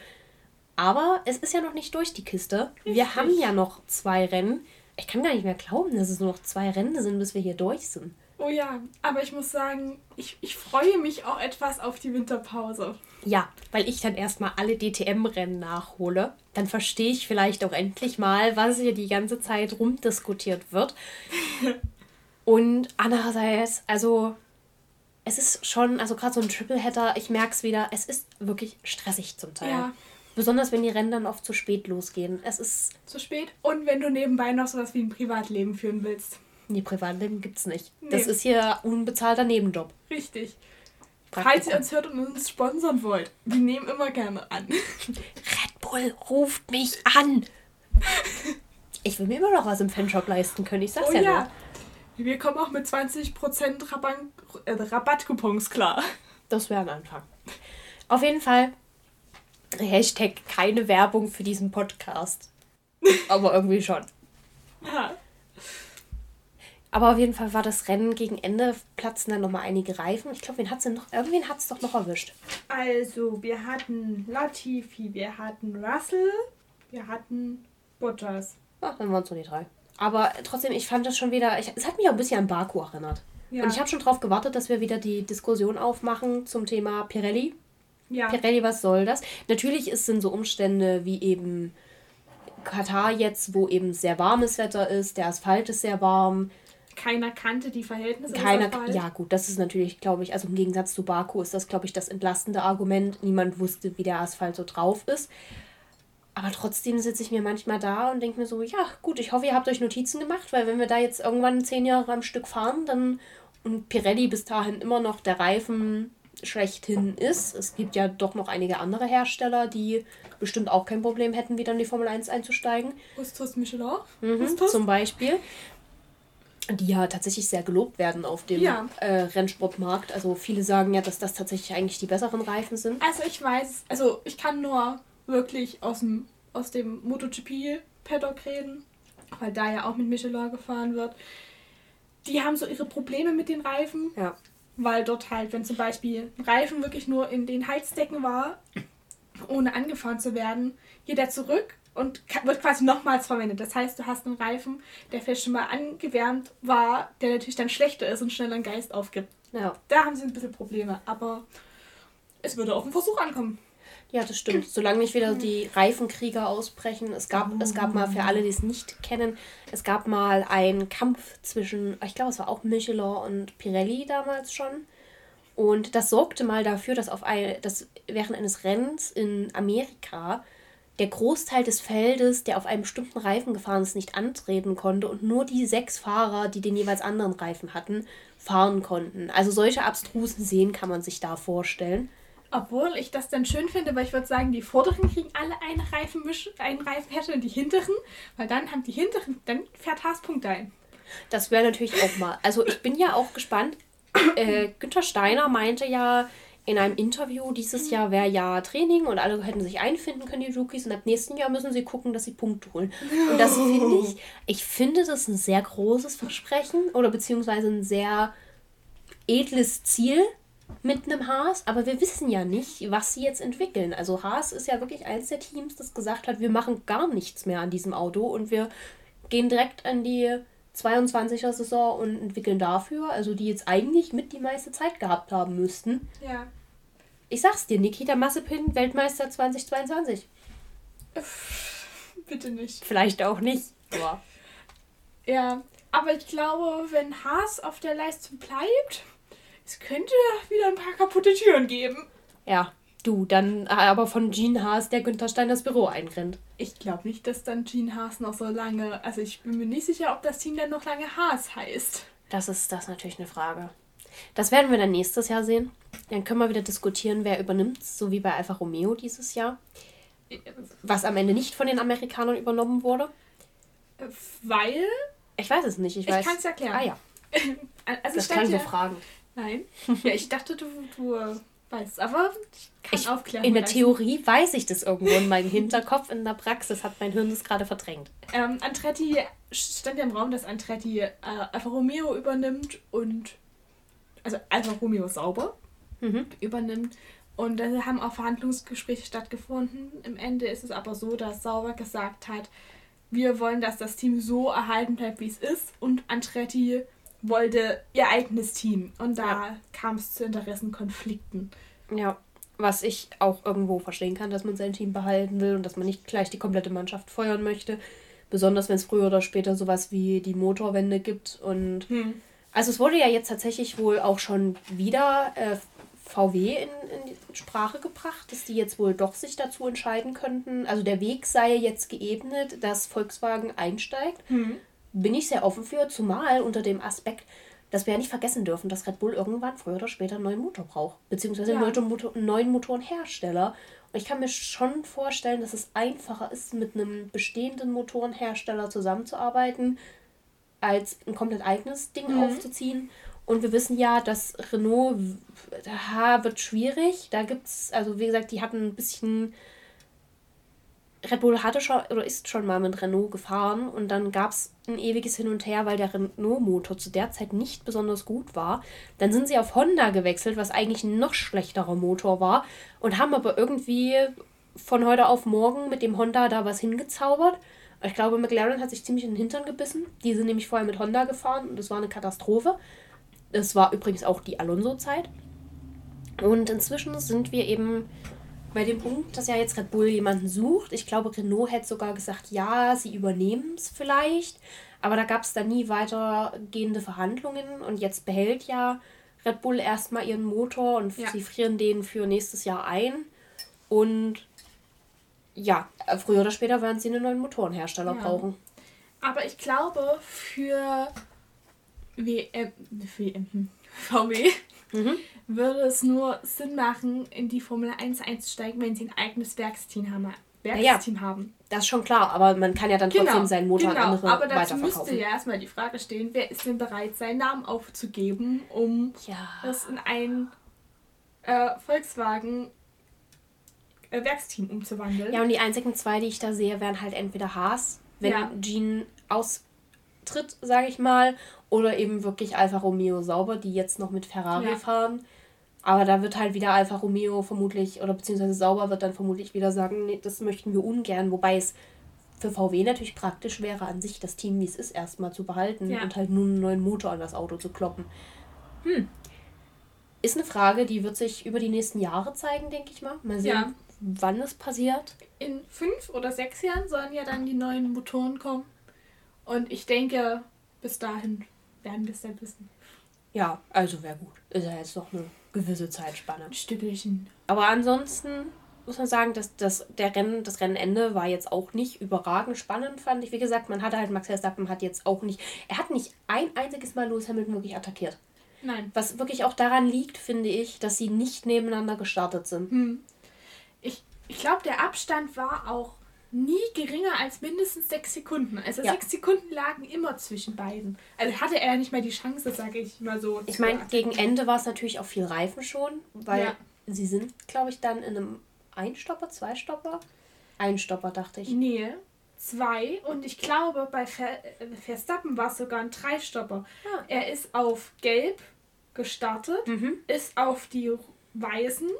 Aber es ist ja noch nicht durch die Kiste. Richtig. Wir haben ja noch zwei Rennen. Ich kann gar nicht mehr glauben, dass es nur noch zwei Rennen sind, bis wir hier durch sind. Oh ja, aber ich muss sagen, ich, ich freue mich auch etwas auf die Winterpause. Ja, weil ich dann erstmal alle DTM-Rennen nachhole. Dann verstehe ich vielleicht auch endlich mal, was hier die ganze Zeit rumdiskutiert wird. Und andererseits, also es ist schon, also gerade so ein Tripleheader, ich merke es wieder, es ist wirklich stressig zum Teil. Ja. Besonders wenn die Rennen dann oft zu spät losgehen. Es ist. Zu spät und wenn du nebenbei noch sowas wie ein Privatleben führen willst. Nee, Privatleben gibt's nicht. Nee. Das ist hier unbezahlter Nebenjob. Richtig. Falls ihr uns hört und uns sponsern wollt, wir nehmen immer gerne an. Red Bull ruft mich an. Ich will mir immer noch was im Fanshop leisten können, ich sag's oh, ja, ja. Nur. Wir kommen auch mit 20% Rabatt, äh, Rabattcoupons klar. Das wäre ein Anfang. Auf jeden Fall Hashtag keine Werbung für diesen Podcast. Aber irgendwie schon. Ja. Aber auf jeden Fall war das Rennen gegen Ende, platzen dann nochmal einige Reifen. Ich glaube, wen hat's denn noch, irgendwen hat es doch noch erwischt. Also, wir hatten Latifi, wir hatten Russell, wir hatten Bottas. Ach, dann waren es nur die drei. Aber trotzdem, ich fand das schon wieder, ich, es hat mich auch ein bisschen an Baku erinnert. Ja. Und ich habe schon darauf gewartet, dass wir wieder die Diskussion aufmachen zum Thema Pirelli. Ja. Pirelli, was soll das? Natürlich ist, sind so Umstände wie eben Katar jetzt, wo eben sehr warmes Wetter ist, der Asphalt ist sehr warm, keiner kannte die Verhältnisse. Keiner, ja gut, das ist natürlich, glaube ich, also im Gegensatz zu Baku ist das, glaube ich, das entlastende Argument. Niemand wusste, wie der Asphalt so drauf ist. Aber trotzdem sitze ich mir manchmal da und denke mir so, ja gut, ich hoffe, ihr habt euch Notizen gemacht, weil wenn wir da jetzt irgendwann zehn Jahre am Stück fahren, dann und Pirelli bis dahin immer noch der Reifen schlechthin ist. Es gibt ja doch noch einige andere Hersteller, die bestimmt auch kein Problem hätten, wieder in die Formel 1 einzusteigen. Ustos Michelin? Mhm, zum Beispiel die ja tatsächlich sehr gelobt werden auf dem ja. äh, Rennsportmarkt. Also viele sagen ja, dass das tatsächlich eigentlich die besseren Reifen sind. Also ich weiß, also ich kann nur wirklich aus dem, aus dem MotoGP-Paddock reden, weil da ja auch mit Michelin gefahren wird. Die haben so ihre Probleme mit den Reifen. Ja. Weil dort halt, wenn zum Beispiel ein Reifen wirklich nur in den Heizdecken war, ohne angefahren zu werden, geht er zurück und wird quasi nochmals verwendet. Das heißt, du hast einen Reifen, der vielleicht schon mal angewärmt war, der natürlich dann schlechter ist und schneller einen Geist aufgibt. Ja. Da haben sie ein bisschen Probleme, aber es würde auf den Versuch ankommen. Ja, das stimmt. Solange nicht wieder die Reifenkrieger ausbrechen. Es gab, oh. es gab mal, für alle, die es nicht kennen, es gab mal einen Kampf zwischen, ich glaube, es war auch Michelin und Pirelli damals schon. Und das sorgte mal dafür, dass, auf ein, dass während eines Rennens in Amerika der Großteil des Feldes, der auf einem bestimmten Reifen gefahren ist, nicht antreten konnte und nur die sechs Fahrer, die den jeweils anderen Reifen hatten, fahren konnten. Also solche abstrusen Seen kann man sich da vorstellen. Obwohl ich das dann schön finde, weil ich würde sagen, die vorderen kriegen alle einen Reifen, einen Reifen herstellen, die hinteren, weil dann haben die hinteren, dann fährt Haaspunkt ein. Das wäre natürlich auch mal. Also ich bin ja auch gespannt. Äh, Günther Steiner meinte ja, in einem Interview, dieses Jahr wäre ja Training und alle hätten sich einfinden können, die Rookies, und ab nächsten Jahr müssen sie gucken, dass sie Punkte holen. Und das finde ich, ich finde das ein sehr großes Versprechen oder beziehungsweise ein sehr edles Ziel mit einem Haas, aber wir wissen ja nicht, was sie jetzt entwickeln. Also Haas ist ja wirklich eins der Teams, das gesagt hat, wir machen gar nichts mehr an diesem Auto und wir gehen direkt an die 22er Saison und entwickeln dafür, also die jetzt eigentlich mit die meiste Zeit gehabt haben müssten. Ja. Ich sag's dir, Nikita Massepin, Weltmeister 2022. Bitte nicht. Vielleicht auch nicht. war. Ja, aber ich glaube, wenn Haas auf der Leistung bleibt, es könnte wieder ein paar kaputte Türen geben. Ja, du, dann aber von Gene Haas der Günther Stein das Büro einrennt. Ich glaube nicht, dass dann Gene Haas noch so lange. Also ich bin mir nicht sicher, ob das Team dann noch lange Haas heißt. Das ist das ist natürlich eine Frage. Das werden wir dann nächstes Jahr sehen. Dann können wir wieder diskutieren, wer übernimmt, so wie bei Alfa Romeo dieses Jahr. Was am Ende nicht von den Amerikanern übernommen wurde. Weil. Ich weiß es nicht. Ich, ich kann es erklären. Ah ja. also das kann ich fragen. Nein. Ja, ich dachte, du, du weißt, aber ich kann ich, aufklären. In der Theorie weiß ich das irgendwo in meinem Hinterkopf. In der Praxis hat mein Hirn das gerade verdrängt. Ähm, Andretti stand ja im Raum, dass Andretti äh, Alfa Romeo übernimmt und also Alfa Romeo sauber mhm. übernimmt. Und da haben auch Verhandlungsgespräche stattgefunden. Im Ende ist es aber so, dass Sauber gesagt hat, wir wollen, dass das Team so erhalten bleibt, wie es ist. Und Andretti wollte ihr eigenes Team. Und da ja. kam es zu Interessenkonflikten. Ja, was ich auch irgendwo verstehen kann, dass man sein Team behalten will und dass man nicht gleich die komplette Mannschaft feuern möchte. Besonders wenn es früher oder später sowas wie die Motorwende gibt. Und hm. also es wurde ja jetzt tatsächlich wohl auch schon wieder äh, VW in, in Sprache gebracht, dass die jetzt wohl doch sich dazu entscheiden könnten. Also der Weg sei jetzt geebnet, dass Volkswagen einsteigt. Hm bin ich sehr offen für, zumal unter dem Aspekt, dass wir ja nicht vergessen dürfen, dass Red Bull irgendwann früher oder später einen neuen Motor braucht, beziehungsweise ja. einen neuen Motorenhersteller. Und ich kann mir schon vorstellen, dass es einfacher ist, mit einem bestehenden Motorenhersteller zusammenzuarbeiten, als ein komplett eigenes Ding mhm. aufzuziehen. Und wir wissen ja, dass Renault da wird schwierig. Da gibt es, also wie gesagt, die hatten ein bisschen Red Bull hatte schon oder ist schon mal mit Renault gefahren und dann gab es ein ewiges Hin und Her, weil der Renault-Motor zu der Zeit nicht besonders gut war. Dann sind sie auf Honda gewechselt, was eigentlich ein noch schlechterer Motor war und haben aber irgendwie von heute auf morgen mit dem Honda da was hingezaubert. Ich glaube, McLaren hat sich ziemlich in den Hintern gebissen. Die sind nämlich vorher mit Honda gefahren und das war eine Katastrophe. Das war übrigens auch die Alonso-Zeit. Und inzwischen sind wir eben bei dem Punkt, dass ja jetzt Red Bull jemanden sucht. Ich glaube, Renault hätte sogar gesagt, ja, sie übernehmen es vielleicht. Aber da gab es dann nie weitergehende Verhandlungen. Und jetzt behält ja Red Bull erstmal ihren Motor und ja. sie frieren den für nächstes Jahr ein. Und ja, früher oder später werden sie einen neuen Motorenhersteller ja. brauchen. Aber ich glaube, für WM, WM, VW mhm. würde es nur Sinn machen, in die Formel 1 einzusteigen, wenn sie ein eigenes Werksteam haben. Werksteam ja, haben. Das ist schon klar, aber man kann ja dann trotzdem genau, seinen Motor genau, an andere aber dazu müsste ja erstmal die Frage stehen, wer ist denn bereit, seinen Namen aufzugeben, um ja. das in ein äh, Volkswagen äh, Werksteam umzuwandeln. Ja, und die einzigen zwei, die ich da sehe, wären halt entweder Haas, wenn ja. Jean austritt, sage ich mal, oder eben wirklich Alfa Romeo Sauber, die jetzt noch mit Ferrari ja. fahren. Aber da wird halt wieder Alfa Romeo vermutlich, oder beziehungsweise Sauber wird dann vermutlich wieder sagen, nee, das möchten wir ungern. Wobei es für VW natürlich praktisch wäre, an sich das Team, wie es ist, erstmal zu behalten ja. und halt nur einen neuen Motor an das Auto zu kloppen. Hm. Ist eine Frage, die wird sich über die nächsten Jahre zeigen, denke ich mal. Mal sehen, ja. wann es passiert. In fünf oder sechs Jahren sollen ja dann die neuen Motoren kommen. Und ich denke, bis dahin werden wir es dann wissen. Ja, also wäre gut. Ist ja jetzt noch eine gewisse Zeitspanne. Ein Stückchen. Aber ansonsten muss man sagen, dass das, der Rennen, das Rennenende war jetzt auch nicht überragend spannend, fand ich. Wie gesagt, man hatte halt Max Verstappen hat jetzt auch nicht, er hat nicht ein einziges Mal Lewis Hamilton wirklich attackiert. Nein. Was wirklich auch daran liegt, finde ich, dass sie nicht nebeneinander gestartet sind. Hm. Ich, ich glaube, der Abstand war auch nie geringer als mindestens sechs Sekunden. Also ja. sechs Sekunden lagen immer zwischen beiden. Also hatte er ja nicht mal die Chance, sage ich mal so. Ich meine, gegen Ende war es natürlich auch viel Reifen schon, weil ja. sie sind, glaube ich, dann in einem Einstopper, Zweistopper? Einstopper, dachte ich. Nee, zwei. Und ich glaube, bei Ver Verstappen war es sogar ein Dreistopper. Ah. Er ist auf Gelb gestartet, mhm. ist auf die Weißen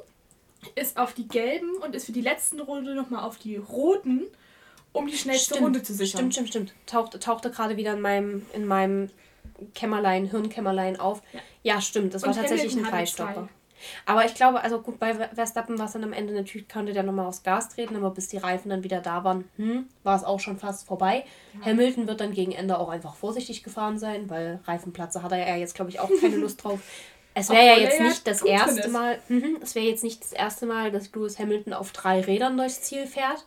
ist auf die gelben und ist für die letzten Runde nochmal auf die roten, um die schnellste stimmt, Runde zu sichern. Stimmt, stimmt, stimmt. Tauchte, tauchte gerade wieder in meinem, in meinem Kämmerlein, Hirnkämmerlein auf. Ja, ja stimmt, das und war tatsächlich ein Dreistopper. Aber ich glaube, also gut, bei Verstappen war es dann am Ende natürlich, konnte der nochmal aufs Gas treten, aber bis die Reifen dann wieder da waren, hm, war es auch schon fast vorbei. Ja. Hamilton wird dann gegen Ende auch einfach vorsichtig gefahren sein, weil Reifenplatze hat er ja jetzt, glaube ich, auch keine Lust drauf. Es wäre ja jetzt nicht das erste Mal, mh, es wäre jetzt nicht das erste Mal, dass Lewis Hamilton auf drei Rädern durchs Ziel fährt.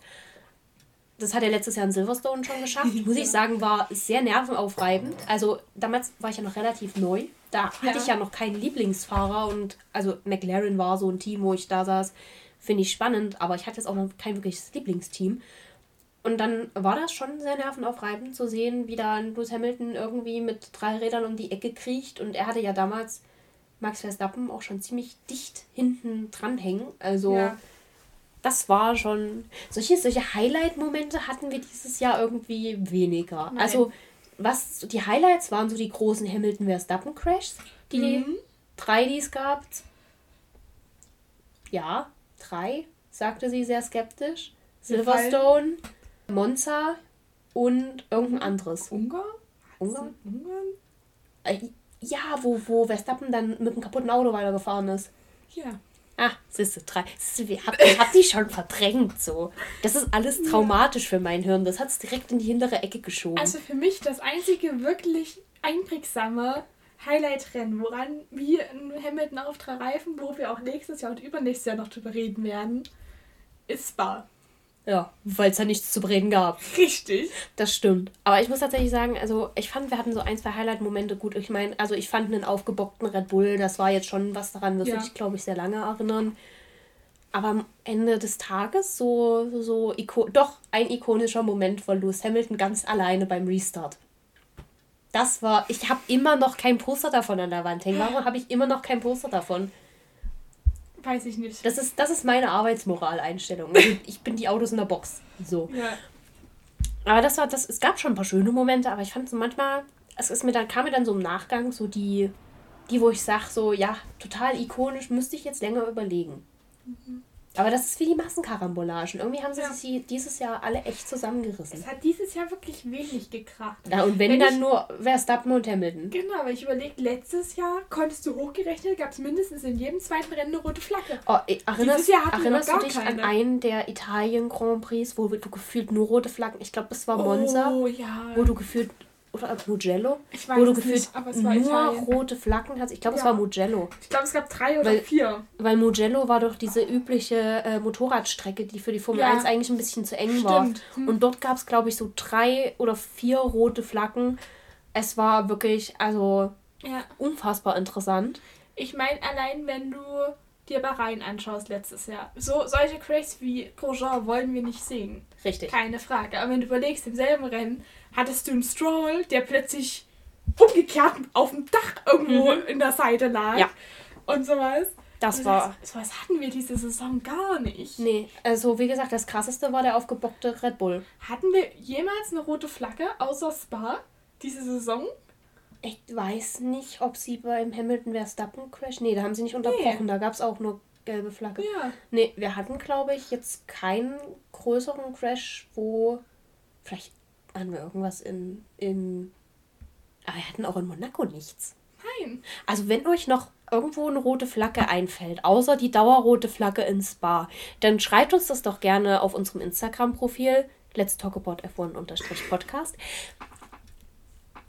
Das hat er letztes Jahr in Silverstone schon geschafft. Muss ich sagen, war sehr nervenaufreibend. Also damals war ich ja noch relativ neu. Da ja. hatte ich ja noch keinen Lieblingsfahrer und also McLaren war so ein Team, wo ich da saß. Finde ich spannend, aber ich hatte jetzt auch noch kein wirkliches Lieblingsteam. Und dann war das schon sehr nervenaufreibend zu sehen, wie da Lewis Hamilton irgendwie mit drei Rädern um die Ecke kriecht. Und er hatte ja damals Max Verstappen auch schon ziemlich dicht hinten dranhängen. Also ja. das war schon. Solche, solche Highlight-Momente hatten wir dieses Jahr irgendwie weniger. Nein. Also was die Highlights waren so die großen Hamilton Verstappen Crashs, die mhm. drei, die es gab. Ja, drei, sagte sie sehr skeptisch. Silverstone, Monza und irgendein anderes. Ungarn? Ungarn? Ungarn? Ja, wo, wo Verstappen dann mit einem kaputten Auto weitergefahren ist. Ja. Ah, siehst du, drei. Ich hab, hab die schon verdrängt so. Das ist alles traumatisch für mein Hirn. Das hat es direkt in die hintere Ecke geschoben. Also für mich das einzige wirklich einprägsame Highlight-Rennen, woran wir in Hamilton auf drei Reifen, wo wir auch nächstes Jahr und übernächstes Jahr noch drüber reden werden, ist Spa. Ja, weil es ja nichts zu bereden gab. Richtig. Das stimmt. Aber ich muss tatsächlich sagen, also ich fand, wir hatten so ein, zwei Highlight-Momente gut. Ich meine, also ich fand einen aufgebockten Red Bull, das war jetzt schon was daran, das ja. ich, glaube ich, sehr lange erinnern. Aber am Ende des Tages so, so, so doch ein ikonischer Moment war Lewis Hamilton ganz alleine beim Restart. Das war, ich habe immer noch kein Poster davon an der Wand hängen. Warum habe ich immer noch kein Poster davon? Weiß ich nicht. Das ist, das ist meine Arbeitsmoraleinstellung. Also ich bin die Autos in der Box. So. Ja. Aber das war, das, es gab schon ein paar schöne Momente, aber ich fand so manchmal, es ist mir dann, kam mir dann so im Nachgang so die, die, wo ich sage, so, ja, total ikonisch, müsste ich jetzt länger überlegen. Mhm. Aber das ist wie die Massenkarambolagen. Irgendwie haben sie ja. sich dieses Jahr alle echt zusammengerissen. Es hat dieses Jahr wirklich wenig gekracht. Ja, und wenn, wenn dann ich, nur Verstappen und Hamilton. Genau, aber ich überlege, letztes Jahr konntest du hochgerechnet, gab es mindestens in jedem zweiten Rennen eine rote Flagge. Oh, erinnerst, erinnerst du dich keine. an einen der Italien Grand Prix, wo du gefühlt nur rote Flaggen, ich glaube, das war Monza, oh, ja. wo du gefühlt oder Mugello, ich weiß wo du gefühlt nicht, aber es war nur Italien. rote Flaggen hast. Ich glaube, ja. es war Mugello. Ich glaube, es gab drei oder weil, vier. Weil Mugello war doch diese übliche äh, Motorradstrecke, die für die Formel ja. 1 eigentlich ein bisschen zu eng Stimmt. war. Hm. Und dort gab es, glaube ich, so drei oder vier rote Flaggen. Es war wirklich, also ja. unfassbar interessant. Ich meine, allein wenn du dir Bahrain anschaust letztes Jahr. So, solche Cracks wie Grosjean wollen wir nicht sehen. Richtig. Keine Frage. Aber wenn du überlegst, im selben Rennen hattest du einen Stroll, der plötzlich umgekehrt auf dem Dach irgendwo mhm. in der Seite lag. Ja. Und sowas. Das war. Das, sowas hatten wir diese Saison gar nicht. Nee, also wie gesagt, das krasseste war der aufgebockte Red Bull. Hatten wir jemals eine rote Flagge außer Spa diese Saison? Ich weiß nicht, ob sie beim Hamilton Verstappen Crash. Nee, da haben sie nicht unterbrochen. Nee. Da gab es auch nur gelbe Flagge. Ja. Nee, wir hatten, glaube ich, jetzt keinen größeren Crash, wo. Vielleicht hatten wir irgendwas in. in aber wir hatten auch in Monaco nichts. Nein. Also, wenn euch noch irgendwo eine rote Flagge einfällt, außer die dauerrote Flagge ins Spa, dann schreibt uns das doch gerne auf unserem Instagram-Profil. Let's Talk About F1-Podcast.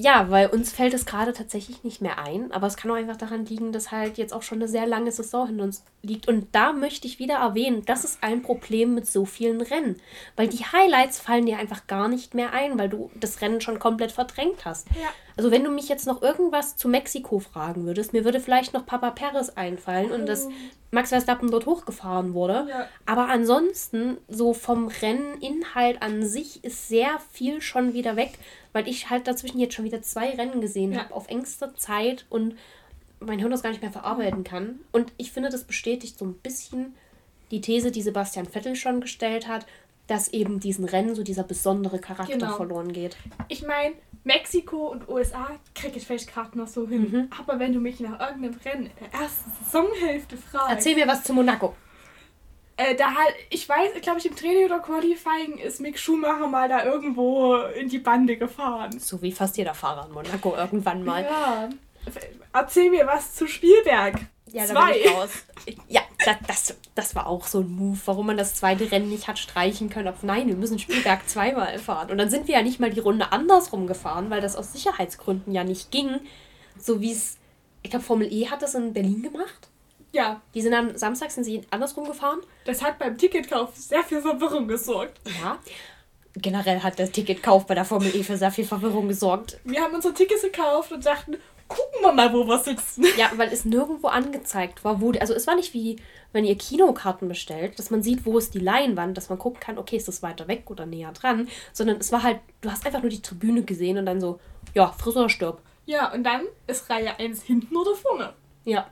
Ja, weil uns fällt es gerade tatsächlich nicht mehr ein, aber es kann auch einfach daran liegen, dass halt jetzt auch schon eine sehr lange Saison hinter uns liegt. Und da möchte ich wieder erwähnen, das ist ein Problem mit so vielen Rennen. Weil die Highlights fallen dir einfach gar nicht mehr ein, weil du das Rennen schon komplett verdrängt hast. Ja. Also wenn du mich jetzt noch irgendwas zu Mexiko fragen würdest, mir würde vielleicht noch Papa Perez einfallen und dass oh. Max Verstappen dort hochgefahren wurde. Ja. Aber ansonsten, so vom Renninhalt an sich ist sehr viel schon wieder weg weil ich halt dazwischen jetzt schon wieder zwei Rennen gesehen ja. habe auf engste Zeit und mein Hirn das gar nicht mehr verarbeiten kann. Und ich finde, das bestätigt so ein bisschen die These, die Sebastian Vettel schon gestellt hat, dass eben diesen Rennen so dieser besondere Charakter genau. verloren geht. Ich meine, Mexiko und USA kriege ich vielleicht gerade noch so hin. Mhm. Aber wenn du mich nach irgendeinem Rennen in der ersten Saisonhälfte fragst. Erzähl mir was zu Monaco. Äh, da halt, ich weiß, glaube ich, im Training oder Qualifying ist Mick Schumacher mal da irgendwo in die Bande gefahren. So wie fast jeder Fahrer in Monaco irgendwann mal. Ja. Erzähl mir was zu Spielberg. Ja, da bin ich raus. Ja, das, das, das war auch so ein Move, warum man das zweite Rennen nicht hat streichen können. Auf, nein, wir müssen Spielberg zweimal fahren. Und dann sind wir ja nicht mal die Runde andersrum gefahren, weil das aus Sicherheitsgründen ja nicht ging. So wie es, ich glaube, Formel E hat das in Berlin gemacht. Ja. Die sind am Samstag sind sie andersrum gefahren. Das hat beim Ticketkauf sehr viel Verwirrung gesorgt. Ja. Generell hat der Ticketkauf bei der Formel E für sehr viel Verwirrung gesorgt. Wir haben unsere Tickets gekauft und dachten, gucken wir mal, wo wir sitzen. Ja, weil es nirgendwo angezeigt war, wo. Also es war nicht wie, wenn ihr Kinokarten bestellt, dass man sieht, wo ist die Leinwand, dass man gucken kann, okay, ist das weiter weg oder näher dran. Sondern es war halt, du hast einfach nur die Tribüne gesehen und dann so, ja, friss oder stirb. Ja, und dann ist Reihe 1 hinten oder vorne. Ja.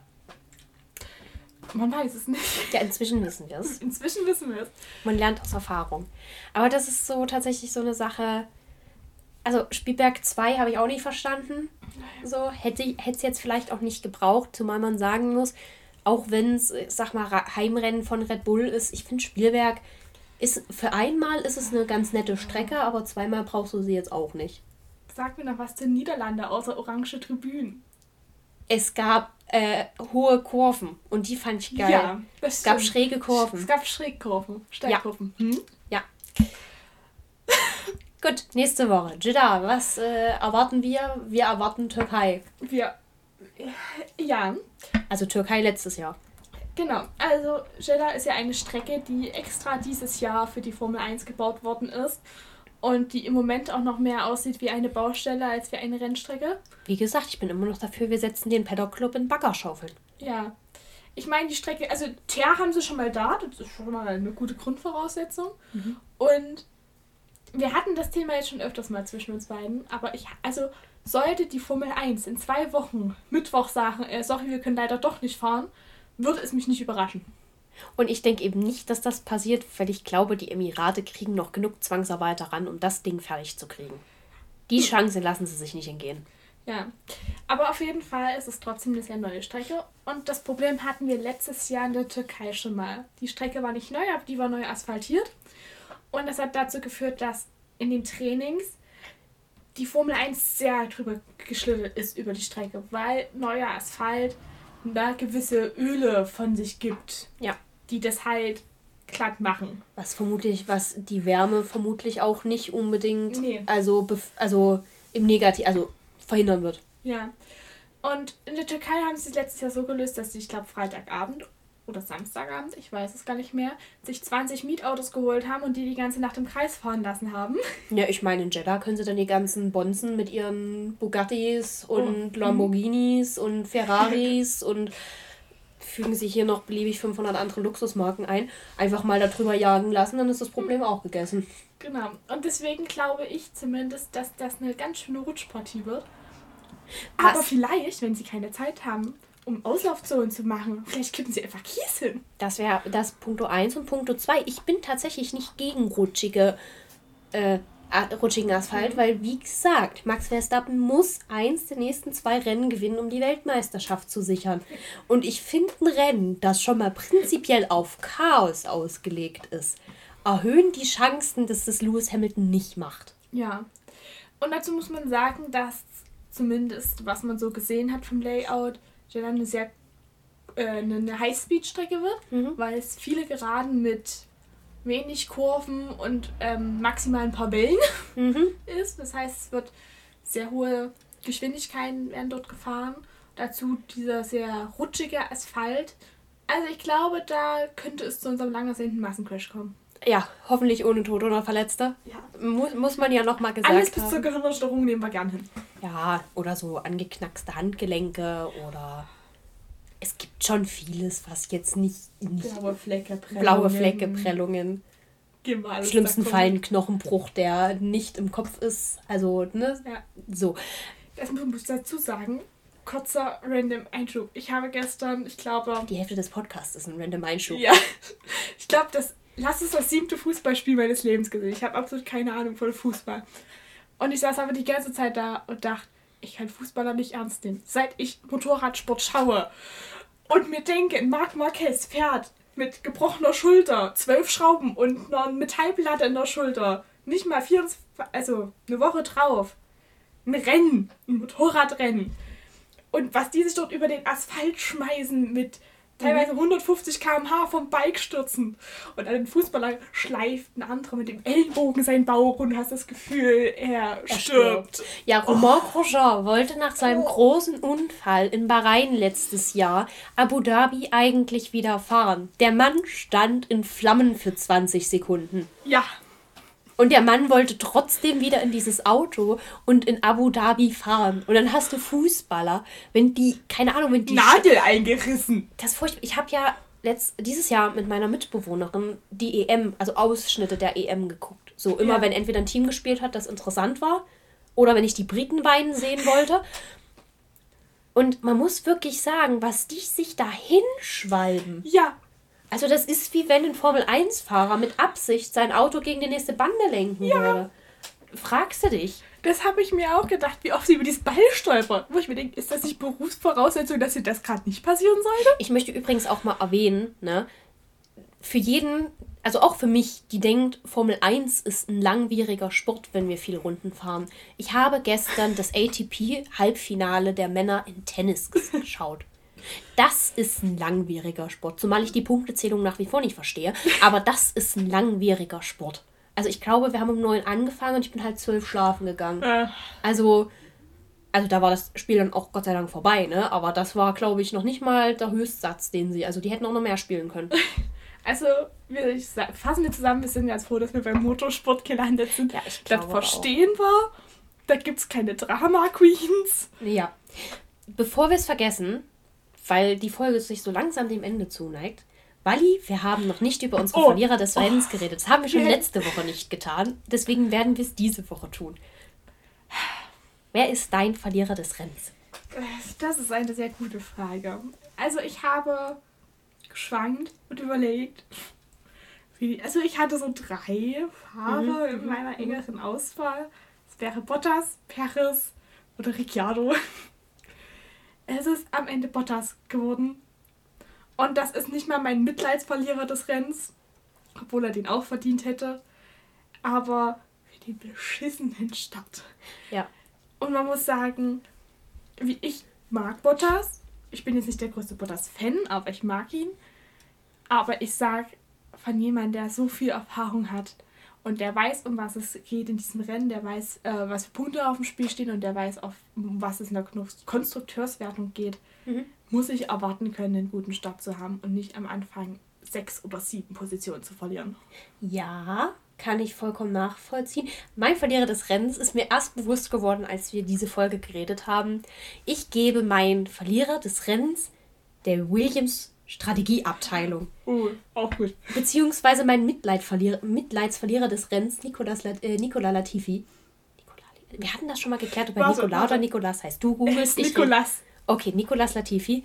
Man weiß es nicht. Ja, inzwischen wissen wir es. Inzwischen wissen wir es. Man lernt aus Erfahrung. Aber das ist so tatsächlich so eine Sache. Also Spielberg 2 habe ich auch nicht verstanden. So, hätte es jetzt vielleicht auch nicht gebraucht, zumal man sagen muss, auch wenn es, sag mal, Heimrennen von Red Bull ist, ich finde Spielberg ist für einmal ist es eine ganz nette Strecke, aber zweimal brauchst du sie jetzt auch nicht. Sag mir noch was zu Niederlande außer orange Tribünen. Es gab äh, hohe Kurven und die fand ich geil. Ja, es gab schräge Kurven. Es gab schräge Kurven, Steilkurven. Ja. Hm? ja. Gut, nächste Woche. Jeddah, was äh, erwarten wir? Wir erwarten Türkei. Wir. Ja. Also Türkei letztes Jahr. Genau, also Jeddah ist ja eine Strecke, die extra dieses Jahr für die Formel 1 gebaut worden ist und die im Moment auch noch mehr aussieht wie eine Baustelle als wie eine Rennstrecke. Wie gesagt, ich bin immer noch dafür, wir setzen den Paddock Club in Baggerschaufeln. Ja. Ich meine, die Strecke, also Teer haben sie schon mal da, das ist schon mal eine gute Grundvoraussetzung. Mhm. Und wir hatten das Thema jetzt schon öfters mal zwischen uns beiden, aber ich, also sollte die Formel 1 in zwei Wochen Mittwoch sagen, äh, sorry, wir können leider doch nicht fahren, würde es mich nicht überraschen. Und ich denke eben nicht, dass das passiert, weil ich glaube, die Emirate kriegen noch genug Zwangsarbeiter ran, um das Ding fertig zu kriegen. Die hm. Chance lassen sie sich nicht entgehen. Ja, aber auf jeden Fall ist es trotzdem eine sehr neue Strecke. Und das Problem hatten wir letztes Jahr in der Türkei schon mal. Die Strecke war nicht neu, aber die war neu asphaltiert. Und das hat dazu geführt, dass in den Trainings die Formel 1 sehr drüber geschlittert ist über die Strecke, weil neuer Asphalt da gewisse Öle von sich gibt. Ja. Die das halt glatt machen. Was vermutlich, was die Wärme vermutlich auch nicht unbedingt, nee. also, also im Negativ, also verhindern wird. Ja. Und in der Türkei haben sie es letztes Jahr so gelöst, dass sie, ich glaube, Freitagabend oder Samstagabend, ich weiß es gar nicht mehr, sich 20 Mietautos geholt haben und die die ganze Nacht im Kreis fahren lassen haben. Ja, ich meine, in Jeddah können sie dann die ganzen Bonzen mit ihren Bugattis und oh. Lamborghinis und Ferraris und fügen sich hier noch beliebig 500 andere Luxusmarken ein, einfach mal darüber jagen lassen, dann ist das Problem auch gegessen. Genau. Und deswegen glaube ich zumindest, dass das eine ganz schöne Rutschpartie wird. Was? Aber vielleicht, wenn sie keine Zeit haben, um Auslaufzonen zu machen. Vielleicht kippen sie einfach Kies hin. Das wäre das Punkto 1 und Punkto 2. Ich bin tatsächlich nicht gegen rutschige, äh, rutschigen Asphalt, mhm. weil, wie gesagt, Max Verstappen muss eins der nächsten zwei Rennen gewinnen, um die Weltmeisterschaft zu sichern. Und ich finde ein Rennen, das schon mal prinzipiell auf Chaos ausgelegt ist, erhöhen die Chancen, dass das Lewis Hamilton nicht macht. Ja. Und dazu muss man sagen, dass zumindest, was man so gesehen hat vom Layout, Jeddah eine sehr äh, eine Highspeed-Strecke wird, mhm. weil es viele Geraden mit wenig Kurven und ähm, maximal ein paar Wellen mhm. ist. Das heißt, es wird sehr hohe Geschwindigkeiten werden dort gefahren. Dazu dieser sehr rutschige Asphalt. Also ich glaube, da könnte es zu unserem lang ersehnten Massencrash kommen. Ja, hoffentlich ohne Tod oder Verletzte. Ja. Muss, muss man ja nochmal gesagt Alles bis haben. zur Gehirnerstörung nehmen wir gern hin. Ja, oder so angeknackste Handgelenke oder es gibt schon vieles, was jetzt nicht. nicht blaue Flecke, Prellungen. Blaue Flecke, Prellungen. Im schlimmsten Fall ein Knochenbruch, der nicht im Kopf ist. Also, ne? Ja. So. Das muss ich dazu sagen. Kurzer random Einschub. Ich habe gestern, ich glaube. Die Hälfte des Podcasts ist ein random Einschub. Ja. Ich glaube, das. Lass es das siebte Fußballspiel meines Lebens gesehen. Ich habe absolut keine Ahnung von Fußball. Und ich saß aber die ganze Zeit da und dachte, ich kann Fußballer nicht ernst nehmen. Seit ich Motorradsport schaue und mir denke, Marc Marquez fährt mit gebrochener Schulter, zwölf Schrauben und einer Metallplatte in der Schulter. Nicht mal vier, also eine Woche drauf. Ein Rennen, ein Motorradrennen. Und was die sich dort über den Asphalt schmeißen mit teilweise 150 km/h vom Bike stürzen. Und ein Fußballer schleift ein anderer mit dem Ellbogen seinen Bauch und hast das Gefühl, er, er stirbt. stirbt. Ja, Romain oh. Grosjean wollte nach seinem oh. großen Unfall in Bahrain letztes Jahr Abu Dhabi eigentlich wieder fahren. Der Mann stand in Flammen für 20 Sekunden. Ja, und der Mann wollte trotzdem wieder in dieses Auto und in Abu Dhabi fahren. Und dann hast du Fußballer, wenn die, keine Ahnung, wenn die. Nadel eingerissen. Das furchtbar. Ich habe ja letzt, dieses Jahr mit meiner Mitbewohnerin die EM, also Ausschnitte der EM geguckt. So immer, ja. wenn entweder ein Team gespielt hat, das interessant war, oder wenn ich die Briten weinen sehen wollte. Und man muss wirklich sagen, was die sich da hinschwalben. Ja, also das ist wie wenn ein Formel-1-Fahrer mit Absicht sein Auto gegen die nächste Bande lenken ja. würde. Fragst du dich? Das habe ich mir auch gedacht, wie oft sie über dieses Ball stolpern. Wo ich mir denke, ist das nicht Berufsvoraussetzung, dass dir das gerade nicht passieren sollte? Ich möchte übrigens auch mal erwähnen, ne, für jeden, also auch für mich, die denkt, Formel 1 ist ein langwieriger Sport, wenn wir viele Runden fahren. Ich habe gestern das ATP-Halbfinale der Männer in Tennis geschaut. Das ist ein langwieriger Sport, zumal ich die Punktezählung nach wie vor nicht verstehe. Aber das ist ein langwieriger Sport. Also ich glaube, wir haben um neun angefangen und ich bin halt zwölf schlafen gegangen. Äh. Also, also da war das Spiel dann auch Gott sei Dank vorbei, ne? Aber das war, glaube ich, noch nicht mal der Höchstsatz, den sie. Also die hätten auch noch mehr spielen können. Also, ich fassen wir zusammen, wir sind ganz froh, dass wir beim Motorsport gelandet sind. Ja, ich glaube Das verstehen auch. wir. Da gibt es keine Drama-Queens. Ja. Bevor wir es vergessen, weil die Folge sich so langsam dem Ende zuneigt. Wally, wir haben noch nicht über unsere oh. Verlierer des Rennens oh. geredet. Das haben wir schon letzte Woche nicht getan. Deswegen werden wir es diese Woche tun. Wer ist dein Verlierer des Rennens? Das ist eine sehr gute Frage. Also ich habe geschwankt und überlegt. Also ich hatte so drei Fahrer mhm. in meiner engeren Auswahl. Es wäre Bottas, Perez oder Ricciardo. Es ist am Ende Bottas geworden. Und das ist nicht mal mein Mitleidsverlierer des Rennens, obwohl er den auch verdient hätte. Aber für den beschissenen Start. Ja. Und man muss sagen, wie ich mag Bottas. Ich bin jetzt nicht der größte Bottas-Fan, aber ich mag ihn. Aber ich sag von jemandem, der so viel Erfahrung hat, und der weiß, um was es geht in diesem Rennen, der weiß, äh, was für Punkte auf dem Spiel stehen und der weiß, auf, um was es in der Konstrukteurswertung geht, mhm. muss ich erwarten können, einen guten Start zu haben und nicht am Anfang sechs oder sieben Positionen zu verlieren. Ja, kann ich vollkommen nachvollziehen. Mein Verlierer des Rennens ist mir erst bewusst geworden, als wir diese Folge geredet haben. Ich gebe meinen Verlierer des Rennens der Williams Strategieabteilung. Oh, auch gut. Beziehungsweise mein Mitleidverlierer, Mitleidsverlierer des Rennens, Nicolas, äh, Nicola Latifi. Nicola, wir hatten das schon mal geklärt, ob er Nicola oder Nicolas heißt. Du googelst. Nicolas. Okay, Nicolas Latifi.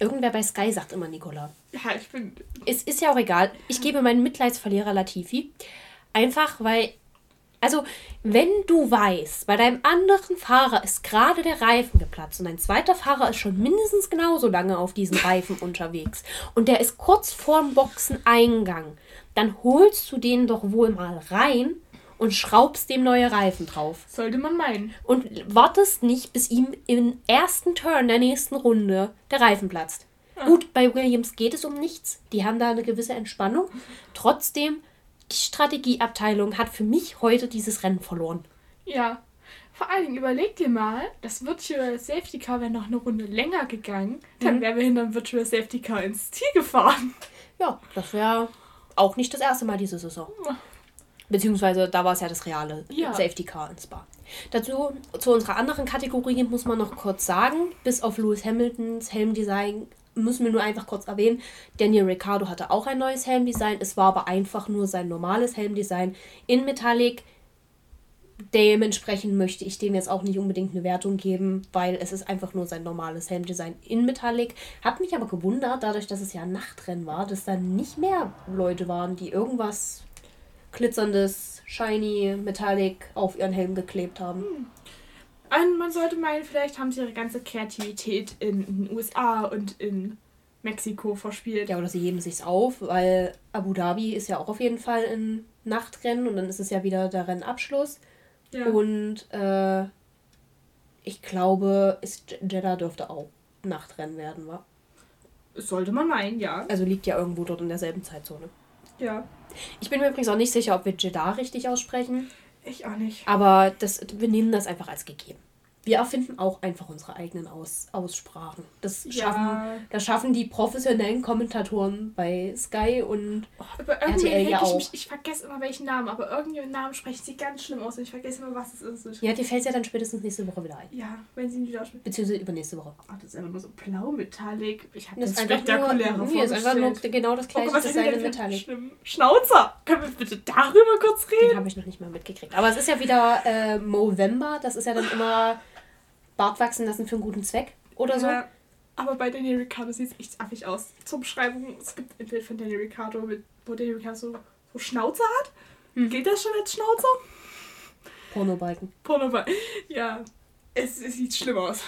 Irgendwer bei Sky sagt immer Nicola. Ja, ich bin. Es ist ja auch egal. Ich gebe meinen Mitleidsverlierer Latifi. Einfach, weil also, wenn du weißt, bei deinem anderen Fahrer ist gerade der Reifen geplatzt und dein zweiter Fahrer ist schon mindestens genauso lange auf diesem Reifen unterwegs und der ist kurz vorm Boxeneingang, dann holst du den doch wohl mal rein und schraubst dem neue Reifen drauf. Sollte man meinen. Und wartest nicht, bis ihm im ersten Turn der nächsten Runde der Reifen platzt. Ja. Gut, bei Williams geht es um nichts. Die haben da eine gewisse Entspannung. Trotzdem die Strategieabteilung hat für mich heute dieses Rennen verloren. Ja. Vor allen Dingen überleg dir mal, das Virtual Safety Car wäre noch eine Runde länger gegangen, dann mhm. wären wir hinter dem Virtual Safety Car ins Ziel gefahren. Ja, das wäre auch nicht das erste Mal diese Saison. Beziehungsweise da war es ja das reale ja. Safety Car ins Spa. Dazu, zu unserer anderen Kategorie muss man noch kurz sagen, bis auf Lewis Hamiltons Helmdesign müssen wir nur einfach kurz erwähnen, Daniel Ricciardo hatte auch ein neues Helmdesign. Es war aber einfach nur sein normales Helmdesign in Metallic. Dementsprechend möchte ich dem jetzt auch nicht unbedingt eine Wertung geben, weil es ist einfach nur sein normales Helmdesign in Metallic. Hat mich aber gewundert, dadurch, dass es ja ein Nachtrennen war, dass da nicht mehr Leute waren, die irgendwas glitzerndes, shiny, Metallic auf ihren Helm geklebt haben. Und man sollte meinen, vielleicht haben sie ihre ganze Kreativität in den USA und in Mexiko verspielt. Ja, oder sie heben sich's auf, weil Abu Dhabi ist ja auch auf jeden Fall ein Nachtrennen und dann ist es ja wieder der Rennabschluss. Ja. Und äh, ich glaube, ist Jeddah dürfte auch Nachtrennen werden, wa? Sollte man meinen, ja. Also liegt ja irgendwo dort in derselben Zeitzone. Ja. Ich bin mir übrigens auch nicht sicher, ob wir Jeddah richtig aussprechen. Ich auch nicht. Aber das, wir nehmen das einfach als gegeben. Wir erfinden auch einfach unsere eigenen Aus, Aussprachen. Das schaffen, Ja. das schaffen die professionellen Kommentatoren bei Sky und Oh, irgendwie RTL ja ich auch. mich, ich vergesse immer welchen Namen, aber irgendeinen Namen sprechen sie ganz schlimm aus und ich vergesse immer, was es ist. Ja, dir fällt ja dann spätestens nächste Woche wieder ein. Ja, wenn sie ihn wieder aussprechen. Beziehungsweise übernächste Woche. Ach, das ist einfach nur so blau-metallic. Ich habe Das das einfach nur, spektakuläre nee, ist einfach nur genau das Oh gleiche Gott, was für einen Metallic. schlimmen Schnauzer? Können wir bitte darüber kurz Den reden? habe ich noch nicht mal mitgekriegt. Aber es ist ja wieder äh, Movember. Das ist ja dann immer Bart wachsen lassen für einen guten Zweck oder so. Ja, aber bei Danny Ricciardo sieht es echt affig aus. Zur Beschreibung, es gibt ein Bild von Danny Ricciardo, mit, wo Danny Ricciardo so, so Schnauze hat. Hm. Geht das schon als Schnauzer? Pornobalken. Porno Ja, es, es sieht schlimm aus.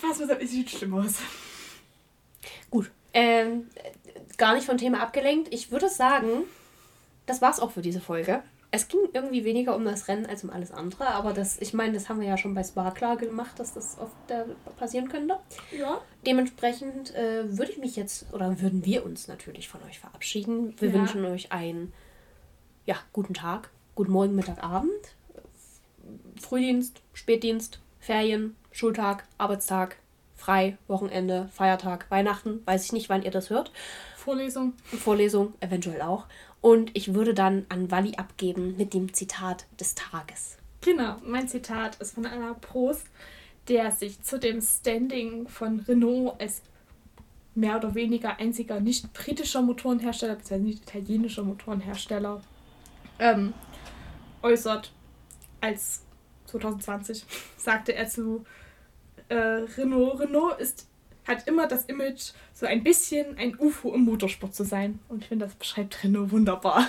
Was man sagt, es sieht schlimm aus. Gut. Ähm, gar nicht vom Thema abgelenkt. Ich würde sagen, das war's auch für diese Folge. Es ging irgendwie weniger um das Rennen als um alles andere, aber das, ich meine, das haben wir ja schon bei Spa klar gemacht, dass das oft äh, passieren könnte. Ja. Dementsprechend äh, würde ich mich jetzt, oder würden wir uns natürlich von euch verabschieden. Wir Ja. wünschen euch einen ja, guten Tag, guten Morgen, Mittag, Abend, Frühdienst, Spätdienst, Ferien, Schultag, Arbeitstag, frei, Wochenende, Feiertag, Weihnachten, weiß ich nicht, wann ihr das hört. Vorlesung. Vorlesung eventuell auch. Und ich würde dann an Wally abgeben mit dem Zitat des Tages. Genau, mein Zitat ist von Anna Prost, der sich zu dem Standing von Renault als mehr oder weniger einziger nicht britischer Motorenhersteller, beziehungsweise nicht italienischer Motorenhersteller, ähm, äußert. Als 2020 sagte er zu äh, Renault, Renault ist, hat immer das Image, so ein bisschen ein UFO im Motorsport zu sein. Und ich finde, das beschreibt Renault wunderbar.